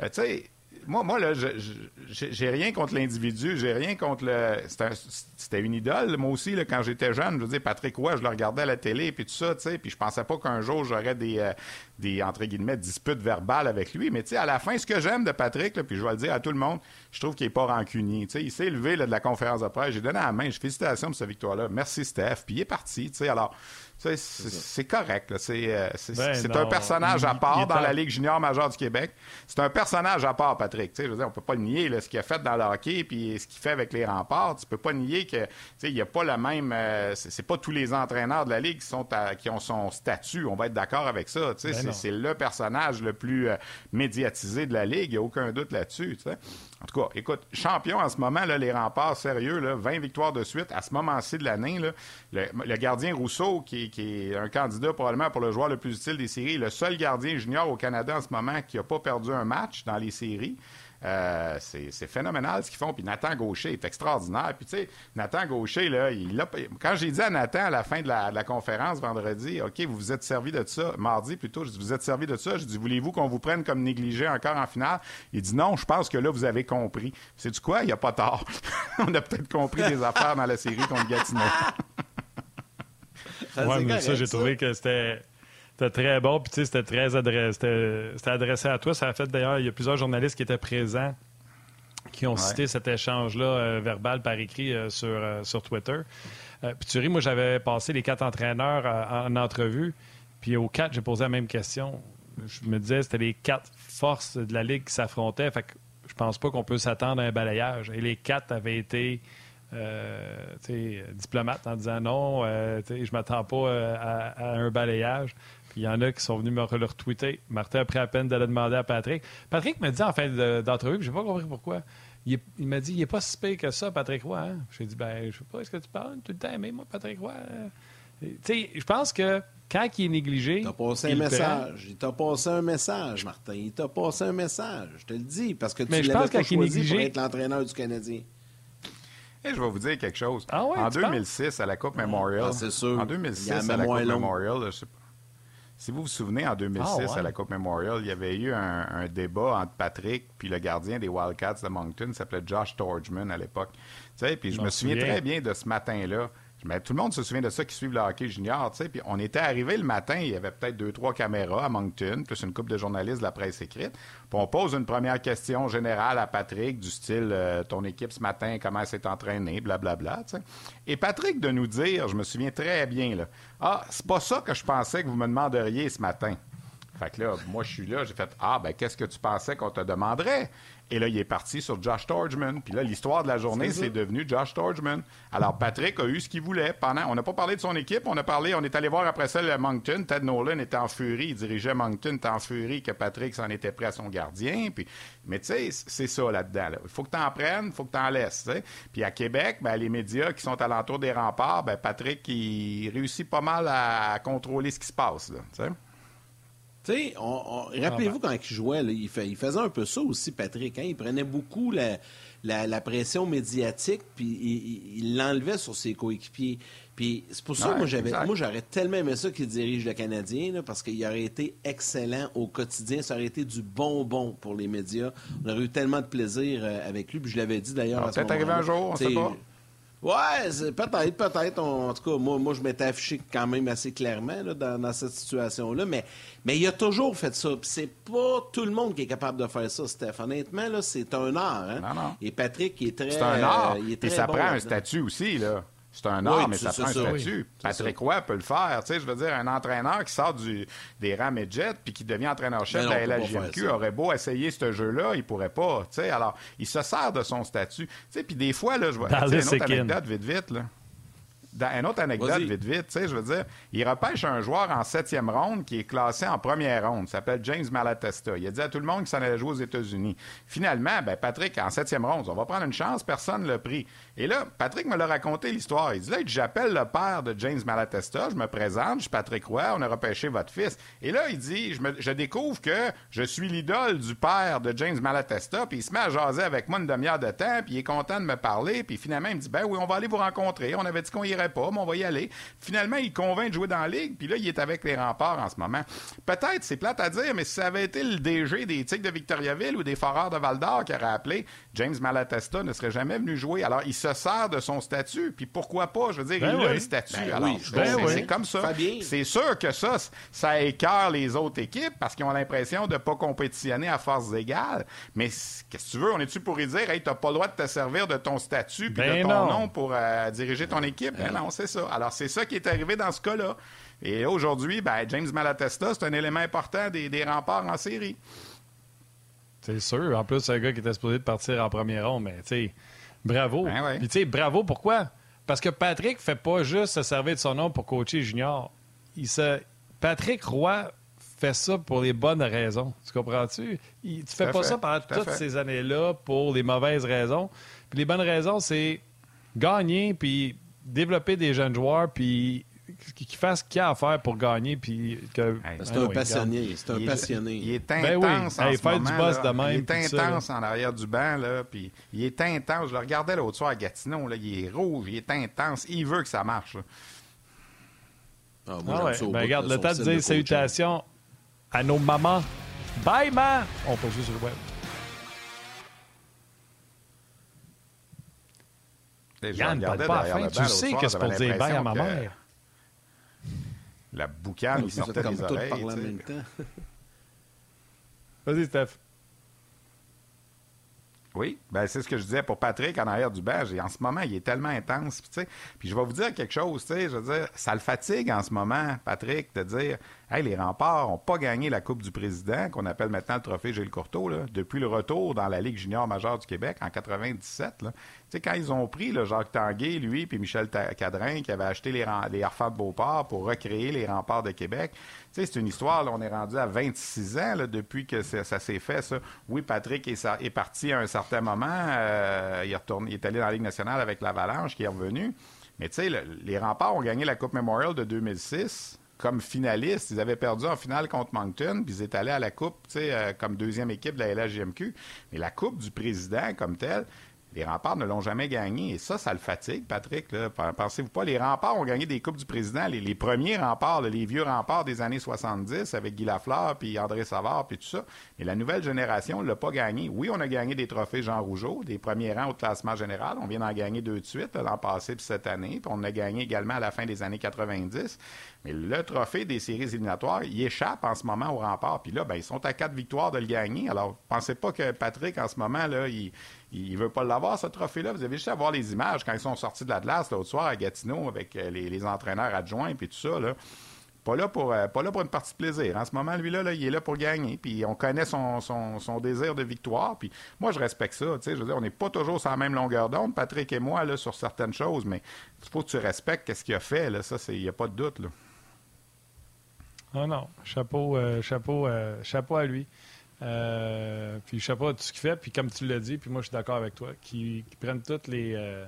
euh, tu sais, moi, moi, là, j'ai rien contre l'individu, j'ai rien contre le. C'était une idole, moi aussi, là, quand j'étais jeune. Je veux dire, Patrick Roy, je le regardais à la télé, puis tout ça, tu sais, puis je pensais pas qu'un jour j'aurais des, euh, des, entre guillemets, disputes verbales avec lui. Mais, tu sais, à la fin, ce que j'aime de Patrick, puis je vais le dire à tout le monde, je trouve qu'il est pas rancunier. Tu sais, il s'est levé de la conférence de presse, j'ai donné la main, je félicitations pour cette victoire-là. Merci, Steph. Puis il est parti, tu sais. Alors, c'est correct. C'est euh, ben un personnage à part dans la Ligue junior majeure du Québec. C'est un personnage à part, Patrick. je veux dire, on peut pas nier ce qu'il a fait dans le hockey et ce qu'il fait avec les remparts. Tu peux pas nier que il n'y a pas le même. Euh, c'est pas tous les entraîneurs de la Ligue qui, sont qui ont son statut. On va être d'accord avec ça. Ben c'est le personnage le plus euh, médiatisé de la Ligue. Il n'y a aucun doute là-dessus. En tout cas, écoute, champion en ce moment, là, les remparts, sérieux, là, 20 victoires de suite. À ce moment-ci de l'année, le, le, gardien Rousseau, qui, qui, est un candidat probablement pour le joueur le plus utile des séries, le seul gardien junior au Canada en ce moment qui n'a pas perdu un match dans les séries. Euh, c'est phénoménal ce qu'ils font. Puis Nathan Gaucher est extraordinaire. Puis tu sais, Nathan Gaucher, là, il a, quand j'ai dit à Nathan à la fin de la, conférence vendredi, OK, vous vous êtes servi de ça, mardi plutôt, je dis, vous êtes servi de ça. Je dis, voulez-vous qu'on vous prenne comme négligé encore en finale? Il dit, non, je pense que là, vous avez compris. C'est du quoi? Il n'y a pas tort. On a peut-être compris des affaires dans la série contre Gatineau. Oui, mais ça, j'ai trouvé que c'était c'était très bon, puis tu sais, c'était très adressé, c'était adressé à toi. Ça a fait d'ailleurs, il y a plusieurs journalistes qui étaient présents qui ont cité cet échange-là euh, verbal par écrit euh, sur, euh, sur Twitter. puis tu ris, moi, j'avais passé les quatre entraîneurs en entrevue, puis aux quatre, j'ai posé la même question. Je me disais, c'était les quatre forces de la Ligue qui s'affrontaient, fait que je pense pas qu'on peut s'attendre à un balayage. Et les quatre avaient été diplomates en disant non, je m'attends pas à, un balayage il y en a qui sont venus me le retweeter. Martin a pris la peine d'aller demander à Patrick. Patrick me dit en fin d'entrevue, je n'ai pas compris pourquoi. Il, m'a dit, il n'est pas si pire que ça, Patrick Roy. Hein? J'ai dit, ben, je sais pas, est-ce que tu parles tout le temps aimé, moi, Patrick Roy? je pense que quand il est négligé. Il t'a passé un message. Il t'a passé un message, Martin. Il t'a passé un message. Je te le dis, parce que tu l'avais pas choisi négligé... pour être l'entraîneur du Canadien. Et je vais vous dire quelque chose. Ah en 2006, à la Coupe Memorial. Ah, c'est sûr. En 2006, à la Coupe Memorial, je sais pas. Si vous vous souvenez, en 2006, Ah, ouais. à la Coupe Memorial, il y avait eu un, un débat entre Patrick puis le gardien des Wildcats de Moncton, qui s'appelait Josh Torgman à l'époque. Tu sais, puis je me souviens. très bien de ce matin-là. Mais tout le monde se souvient de ça qui suivent le hockey junior, tu sais. Puis on était arrivé le matin, il y avait peut-être deux, trois caméras à Moncton, plus une couple de journalistes de la presse écrite. Puis on pose une première question générale à Patrick du style euh, ton équipe ce matin, comment elle s'est entraînée, blablabla, tu sais. Et Patrick de nous dire, je me souviens très bien, là, ah, c'est pas ça que je pensais que vous me demanderiez ce matin. Fait que là, moi, je suis là, j'ai fait Ah, ben, qu'est-ce que tu pensais qu'on te demanderait? Et là, il est parti sur Josh Torgman. Puis là, l'histoire de la journée, c'est devenu Josh Torgman. Alors, Patrick a eu ce qu'il voulait. Pendant, on n'a pas parlé de son équipe, on a parlé, on est allé voir après ça le Moncton. Ted Nolan était en furie, il dirigeait Moncton, était en furie que Patrick s'en était pris à son gardien. Puis, mais tu sais, c'est ça là-dedans. là. Il faut que tu en prennes, il faut que tu en laisses. Puis à Québec, ben, les médias qui sont alentour des remparts, ben, Patrick, il réussit pas mal à contrôler ce qui se passe. Là. Tu sais, on- on- rappelez-vous quand il jouait, là, il, fait- il faisait un peu ça aussi, Patrick. hein. Il prenait beaucoup la, la- la pression médiatique, puis il- l'enlevait sur ses coéquipiers. Puis c'est pour ça Ouais, que moi, j'avais, moi, j'aurais tellement aimé ça qu'il dirige le Canadien, là, parce qu'il aurait été excellent au quotidien. Ça aurait été du bonbon pour les médias. On aurait eu tellement de plaisir euh, avec lui. Puis je l'avais dit d'ailleurs. Ce peut-être moment-là. un jour, on sait pas. Ouais, peut-être, peut-être. En tout cas, moi, moi je m'étais affiché quand même assez clairement là, dans, dans cette situation-là. Mais, mais il a toujours fait ça. Puis c'est pas tout le monde qui est capable de faire ça, Steph. Honnêtement, là, c'est un art. Hein? Non, non. Et Patrick, il est très. C'est un art. euh, il est très ça bon prend un statut aussi, là. C'est un Oui, art, mais ça prend un statut. oui. Patrick. Roy peut le faire. Tu sais, je veux dire, un entraîneur qui sort du, des rangs midget puis qui devient entraîneur-chef de la LHJMQ aurait beau essayer ce jeu-là, il pourrait pas. Tu sais, alors, il se sert de son statut. Tu sais, puis des fois, là, je vois une autre anecdote vite, vite, là. Dans une autre anecdote, vite, vite, tu sais, je veux dire, il repêche un joueur en septième ronde qui est classé en première ronde. Il s'appelle James Malatesta. Il a dit à tout le monde qu'il s'en allait jouer aux États-Unis. Finalement, ben, Patrick, en septième ronde, on va prendre une chance, personne ne l'a pris. Et là, Patrick me l'a raconté l'histoire. Il dit là, j'appelle le père de James Malatesta, je me présente, je suis Patrick Roy, on a repêché votre fils. Et là, il dit, je découvre que je suis l'idole du père de James Malatesta, puis il se met à jaser avec moi une demi-heure de temps, puis il est content de me parler, puis finalement, il me dit, ben oui, on va aller vous rencontrer. On avait dit qu'on irait pas, mais on va y aller. Finalement, il convainc de jouer dans la ligue, puis là, il est avec les remparts en ce moment. Peut-être, c'est plate à dire, mais si ça avait été le DG des Tigres de Victoriaville ou des Foreurs de Val-d'Or qui aurait appelé, James Malatesta ne serait jamais venu jouer. Alors, il se sert de son statut, puis pourquoi pas? Je veux dire, Ben il a le statut. Ben Alors, oui, c'est- ben c'est oui. c'est comme ça. Fabien. C'est sûr que ça, ça écœure les autres équipes parce qu'ils ont l'impression de ne pas compétitionner à force égales. Mais qu'est-ce que tu veux? On est-tu pour y dire, hey, t'as pas le droit de te servir de ton statut puis Ben de ton non. nom pour euh, diriger ton équipe? Ben non, c'est ça. Alors, c'est ça qui est arrivé dans ce cas-là. Et aujourd'hui, ben, James Malatesta, c'est un élément important des, des remparts en série. C'est sûr. En plus, c'est un gars qui était supposé de partir en première ronde, mais tu sais, bravo. Ben ouais. Puis tu sais, bravo, pourquoi? Parce que Patrick fait pas juste se servir de son nom pour coacher junior. Il se... Patrick Roy fait ça pour les bonnes raisons. Tu comprends-tu? Il- tu fais pas fait, ça pendant toutes fait. ces années-là pour les mauvaises raisons. Puis les bonnes raisons, c'est gagner, puis développer des jeunes joueurs, puis qui qui fassent ce qu'il y a à faire pour gagner, puis que... Hey, C'est un passionné. C'est un Il est- passionné. Il est Ben oui. intense en Hey, ce faire du boss là. de même, Il est ça, intense en arrière du banc, là, puis il est intense. Je le regardais l'autre soir à Gatineau, là, il est rouge, il est intense. Il veut que ça marche. Ah, moi, Ah ouais. ça Ben, regarde, le temps de dire salutations à nos mamans. Bye, ma! On poursuit sur le web. Yann, pas à la derrière fin. le Tu sais que c'est pour dire bye à ma mère. La boucane, êtes sortait des oreilles. même temps. Vas-y, Steph. Oui, ben c'est ce que je disais pour Patrick en arrière du banc. En ce moment, il est tellement intense. Puis, tu sais, puis je vais vous dire quelque chose, tu sais, je veux dire, ça le fatigue en ce moment, Patrick, de dire Les remparts n'ont pas gagné la Coupe du Président, qu'on appelle maintenant le trophée Gilles Courteau, depuis le retour dans la Ligue junior majeure du Québec en 97. Là. Quand ils ont pris là, Jacques Tanguay, lui, puis Michel Cadrin, qui avait acheté les, les de Beauport pour recréer les remparts de Québec. C'est une histoire, on est rendu à 26 ans depuis que ça, s'est fait. Oui, Patrick est, parti à un certain moment. euh, il, est allé dans la Ligue nationale avec l'Avalanche, qui est revenu. Mais les remparts ont gagné la Coupe Memorial de 2006 comme finalistes. Ils avaient perdu en finale contre Moncton, puis ils étaient allés à la Coupe, tu sais, euh, comme deuxième équipe de la LHJMQ. Mais la Coupe du président, comme telle, Les remparts ne l'ont jamais gagné. Et ça, ça le fatigue, Patrick. Pensez-vous pas, les remparts ont gagné des Coupes du Président. Les, premiers remparts, les vieux remparts des années 70 avec Guy Lafleur, puis André Savard, puis tout ça. Mais la nouvelle génération ne l'a pas gagné. Oui, on a gagné des trophées Jean Rougeau, des premiers rangs au classement général. On vient d'en gagner deux de suite l'an passé puis cette année. Puis on a gagné également à la fin des années 90. Mais le trophée des séries éliminatoires, il échappe en ce moment aux remparts. Puis là, ben, ils sont à quatre victoires de le gagner. Alors, pensez pas que Patrick, en ce moment, là, il il veut pas l'avoir, ce trophée-là. Vous avez juste à voir les images quand ils sont sortis de la glace l'autre soir à Gatineau avec euh, les, entraîneurs adjoints et tout ça. Là. Pas là, pour, euh, pas là pour une partie de plaisir. En ce moment, lui, là, il est là pour gagner. Puis on connaît son, son, désir de victoire. Puis moi, je respecte ça. Je veux dire, on n'est pas toujours sur la même longueur d'onde, Patrick et moi, là, sur certaines choses. Mais il faut que tu respectes ce qu'il a fait. Là. Ça, il n'y a pas de doute. Là. Non, non. Chapeau, euh, chapeau, chapeau à lui. Euh, puis je sais pas tout ce qu'il fait, puis comme tu l'as dit, puis moi je suis d'accord avec toi, qui, prennent toutes les, euh,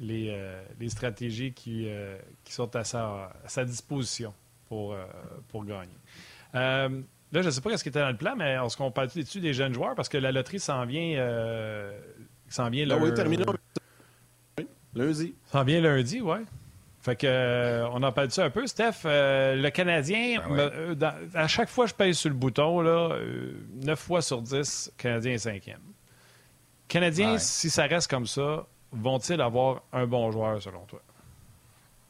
euh, les, stratégies qui, qui sont à sa, sa disposition pour, pour gagner. là, je ne sais pas ce qui était dans le plan, mais on se parle dessus des jeunes joueurs? Parce que la loterie s'en vient, s'en vient ah lundi. Oui, lundi. S'en vient lundi, oui. Fait que, euh, on en parle ça un peu. Steph, euh, le Canadien, ben euh, à chaque fois que je pèse sur le bouton, là, 9 fois sur 10, Canadien est cinquième. Canadien, si ça reste comme ça, vont-ils avoir un bon joueur selon toi?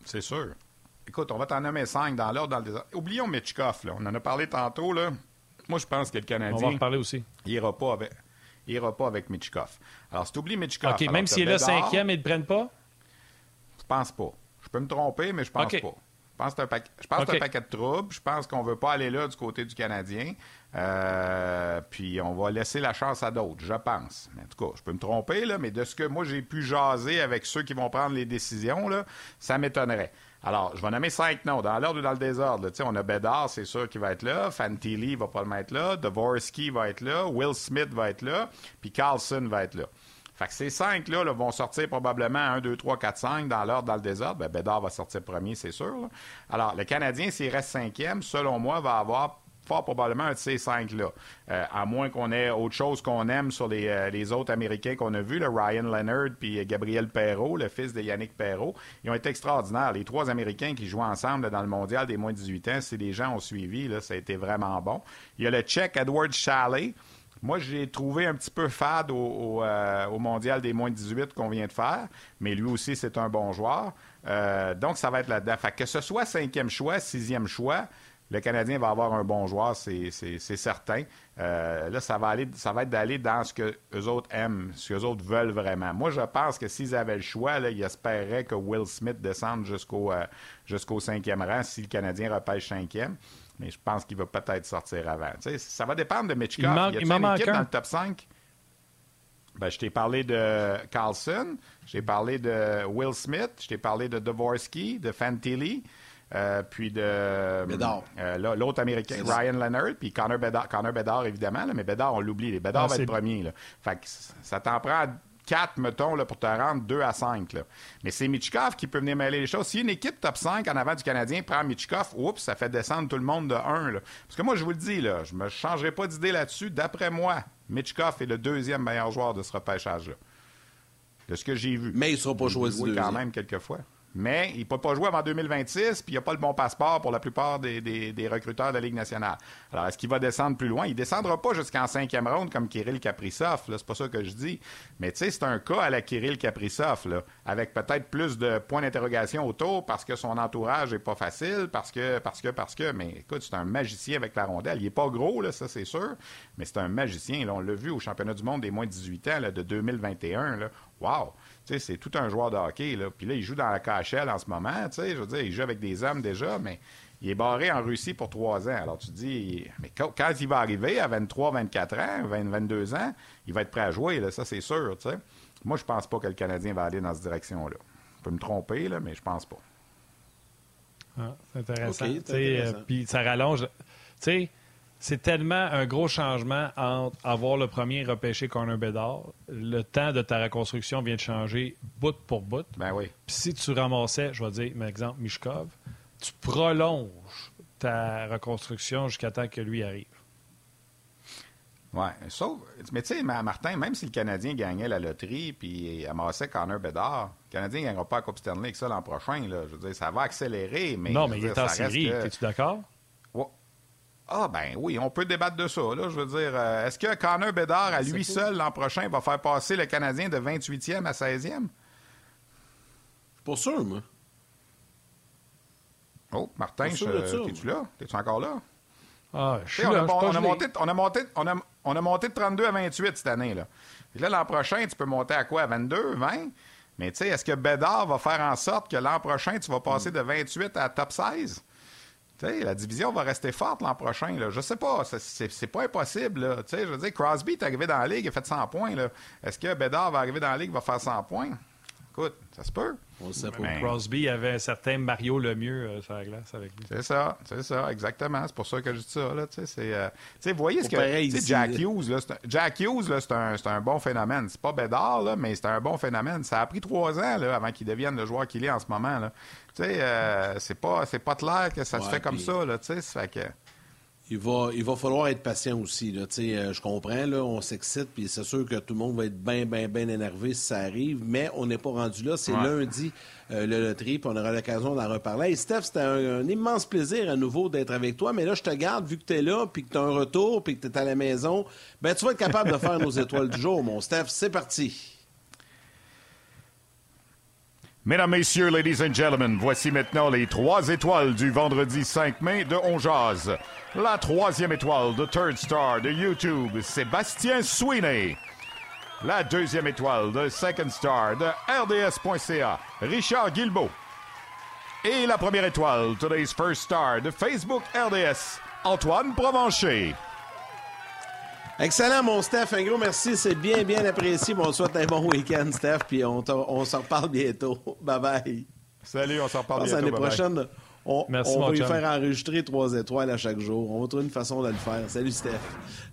C'est sûr. Écoute, on va t'en nommer 5 dans l'ordre. Dans le Oublions Mitchkov, là. On en a parlé tantôt. Là. Moi, je pense que le Canadien. On va en reparler aussi. Il n'ira pas avec. Il ira pas avec Mitchkov. Alors, si tu oublies Mitchkov. OK, même s'il est là cinquième, ils ne prennent pas? Je pense pas. Je peux me tromper, mais je pense pas. Je pense que c'est un, paquet de troubles. Je pense qu'on ne veut pas aller là du côté du Canadien. Euh, puis on va laisser la chance à d'autres, je pense. Mais en tout cas, je peux me tromper, là, mais de ce que moi j'ai pu jaser avec ceux qui vont prendre les décisions, là, ça m'étonnerait. Alors, je vais nommer cinq noms, dans l'ordre ou dans le désordre. On a Bedard, c'est sûr qu'il va être là. Fantilli va pas le mettre là. Dvorsky va être là. Will Smith va être là. Puis Carlson va être là. Fait que ces cinq-là vont sortir probablement 1, 2, 3, 4, 5 dans l'ordre, dans le désordre. Ben, Bédard va sortir premier, c'est sûr. Alors, le Canadien, s'il reste cinquième, selon moi, va avoir fort probablement un de ces cinq-là. Euh, à moins qu'on ait autre chose qu'on aime sur les, euh, les autres Américains qu'on a vus, le Ryan Leonard puis Gabriel Perrault, le fils de Yannick Perrault. Ils ont été extraordinaires. Les trois Américains qui jouent ensemble dans le mondial des moins de 18 ans, si les gens ont suivi, là, ça a été vraiment bon. Il y a le Tchèque Edward Chalet. Moi, j'ai trouvé un petit peu fade euh, au, mondial des moins de 18 qu'on vient de faire, mais lui aussi, c'est un bon joueur. Euh, donc, ça va être là-dedans. que ce soit cinquième choix, sixième choix, le Canadien va avoir un bon joueur, c'est certain. Euh, là, ça va, aller, ça va être d'aller dans ce que les autres aiment, ce que les autres veulent vraiment. Moi, je pense que s'ils avaient le choix, ils espéraient que Will Smith descende jusqu'au cinquième rang si le Canadien repêche cinquième mais je pense qu'il va peut-être sortir avant. ça va dépendre de Mitchkov. Il, manque, il, une équipe dans le top 5? Ben, je t'ai parlé de Carlson, je t'ai parlé de Will Smith, je t'ai parlé de Dvorsky, de Fantilli, euh, puis de euh, l'autre Américain, Ryan Leonard, puis Connor Bedard, Connor Bedard évidemment, mais Bedard, on l'oublie. Bedard ah, va être premier. Là. Fait que ça t'en prend 4, mettons, là, pour te rendre 2 à 5. Là. Mais c'est Michikov qui peut venir mêler les choses. Si une équipe top 5 en avant du Canadien prend Michikov, oups, ça fait descendre tout le monde de 1. Là. Parce que moi, je vous le dis, là, je ne me changerai pas d'idée là-dessus. D'après moi, Michikov est le deuxième meilleur joueur de ce repêchage-là. De ce que j'ai vu. Mais il ne sera pas choisi. Oui, quand même, quelquefois. Mais il ne peut pas jouer avant 2026, puis il n'a pas le bon passeport pour la plupart des, recruteurs de la Ligue nationale. Alors, est-ce qu'il va descendre plus loin? Il ne descendra pas jusqu'en cinquième ronde comme Kirill Kaprizov, c'est pas ça que je dis. Mais tu sais, c'est un cas à la Kirill Kaprizov, avec peut-être plus de points d'interrogation autour parce que son entourage est pas facile, parce que, parce que, parce que. Mais écoute, c'est un magicien avec la rondelle. Il est pas gros, là, ça c'est sûr, mais c'est un magicien. Là, on l'a vu au championnat du monde des moins de 18 ans là, de 2021. Là. Wow! C'est tout un joueur de hockey. Là. Puis là, il joue dans la KHL en ce moment. Je veux dire, il joue avec des hommes déjà, mais il est barré en Russie pour trois ans. Alors tu dis, mais quand, il va arriver à 23, 24 ans, 20, 22 ans, il va être prêt à jouer, là, ça c'est sûr. Moi, je pense pas que le Canadien va aller dans cette direction-là. Je peux me tromper, là, mais je pense pas. Ah, c'est intéressant. Euh, puis ça rallonge. Tu sais, c'est tellement un gros changement entre avoir le premier repêché Corner Bédard, le temps de ta reconstruction vient de changer bout pour bout. Ben oui. Puis si tu ramassais, je vais dire, par exemple, Mishkov, tu prolonges ta reconstruction jusqu'à temps que lui arrive. Oui, sauf. Mais tu sais, Martin, même si le Canadien gagnait la loterie puis amassait Connor Bedard, le Canadien ne gagnera pas la Coupe Stanley avec ça l'an prochain. Là. Je veux dire, ça va accélérer. Mais non, mais il est en série. Es-tu d'accord? Ah, ben oui, on peut débattre de ça. Là. Je veux dire, euh, est-ce que Connor Bedard, à lui seul, l'an prochain, va faire passer le Canadien de 28e à 16e? Pas sûr, moi. Oh, Martin, t'es-tu là? T'es-tu encore là? Ah, je suis on, là, on, a monté, on, a monté, on, a, on a monté de 32 à 28 cette année. Là, là l'an prochain, tu peux monter à quoi? À 22, 20? Mais tu sais, est-ce que Bédard va faire en sorte que l'an prochain, tu vas passer de 28 à top 16? La division va rester forte l'an prochain. Là. Je sais pas. C'est pas impossible. Je veux dire, Crosby est arrivé dans la ligue, il a fait 100 points. Est-ce que Bédard va arriver dans la ligue va faire 100 points? Écoute, ça se peut. On sait pas. Crosby avait un certain Mario Lemieux euh, sur la glace avec lui. C'est ça, c'est ça, exactement. C'est pour ça que je dis ça. Là, c'est, euh, vous voyez ce que. Jack Hughes, là, c'est, Jack Hughes, là, c'est, un, c'est un bon phénomène. C'est pas Bédard, là, mais c'est un bon phénomène. Ça a pris trois ans là, avant qu'il devienne le joueur qu'il est en ce moment. Là. Euh, c'est, pas, c'est pas clair que ça se fait comme ça. Là, ça fait que il va, il va falloir être patient aussi. Là. Euh, je comprends, là, on s'excite, puis c'est sûr que tout le monde va être bien, bien, bien énervé si ça arrive, mais on n'est pas rendu là. C'est lundi, euh, le loterie, puis on aura l'occasion d'en reparler. Et Steph, c'était un, immense plaisir à nouveau d'être avec toi, mais là, je te garde, vu que tu es là, puis que tu as un retour, puis que tu es à la maison, ben tu vas être capable de faire nos étoiles du jour, mon Steph. C'est parti. Mesdames, Messieurs, Ladies and Gentlemen, voici maintenant les trois étoiles du vendredi 5 mai de On La troisième étoile de Third Star de YouTube, Sébastien Sweeney. La deuxième étoile de Second Star de RDS.ca, Richard Guilbeault. Et la première étoile, Today's First Star de Facebook RDS, Antoine Provencher. Excellent, mon Steph. Un gros merci. C'est bien, bien apprécié. Bon, on souhaite un bon week-end, Steph. Puis on, on s'en reparle bientôt. Bye bye. Salut, on s'en reparle bientôt. L'année prochaine. On, va lui faire enregistrer trois étoiles à chaque jour. On va trouver une façon de le faire. Salut, Steph.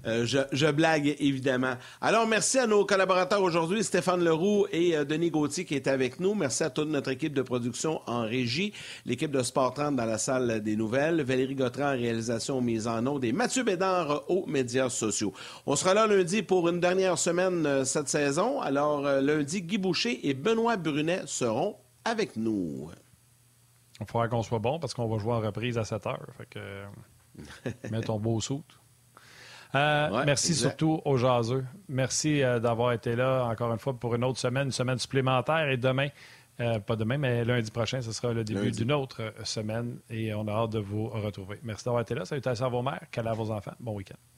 Euh, je, blague, évidemment. Alors, merci à nos collaborateurs aujourd'hui, Stéphane Leroux et euh, Denis Gauthier qui étaient avec nous. Merci à toute notre équipe de production en régie, l'équipe de Sport 30 dans la salle des nouvelles, Valérie Gautran en réalisation mise en ondes et Mathieu Bédard aux médias sociaux. On sera là lundi pour une dernière semaine euh, cette saison. Alors, lundi, Guy Boucher et Benoît Brunet seront avec nous. Il faudra qu'on soit bon parce qu'on va jouer en reprise à 7 heures. Fait que, mets ton beau soute. Euh, merci surtout aux jaseux. Merci euh, d'avoir été là encore une fois pour une autre semaine, une semaine supplémentaire. Et demain, euh, pas demain, mais lundi prochain, ce sera le début d'une autre semaine et on a hâte de vous retrouver. Merci d'avoir été là. Salutations à vos mères, câlins à vos enfants. Bon week-end.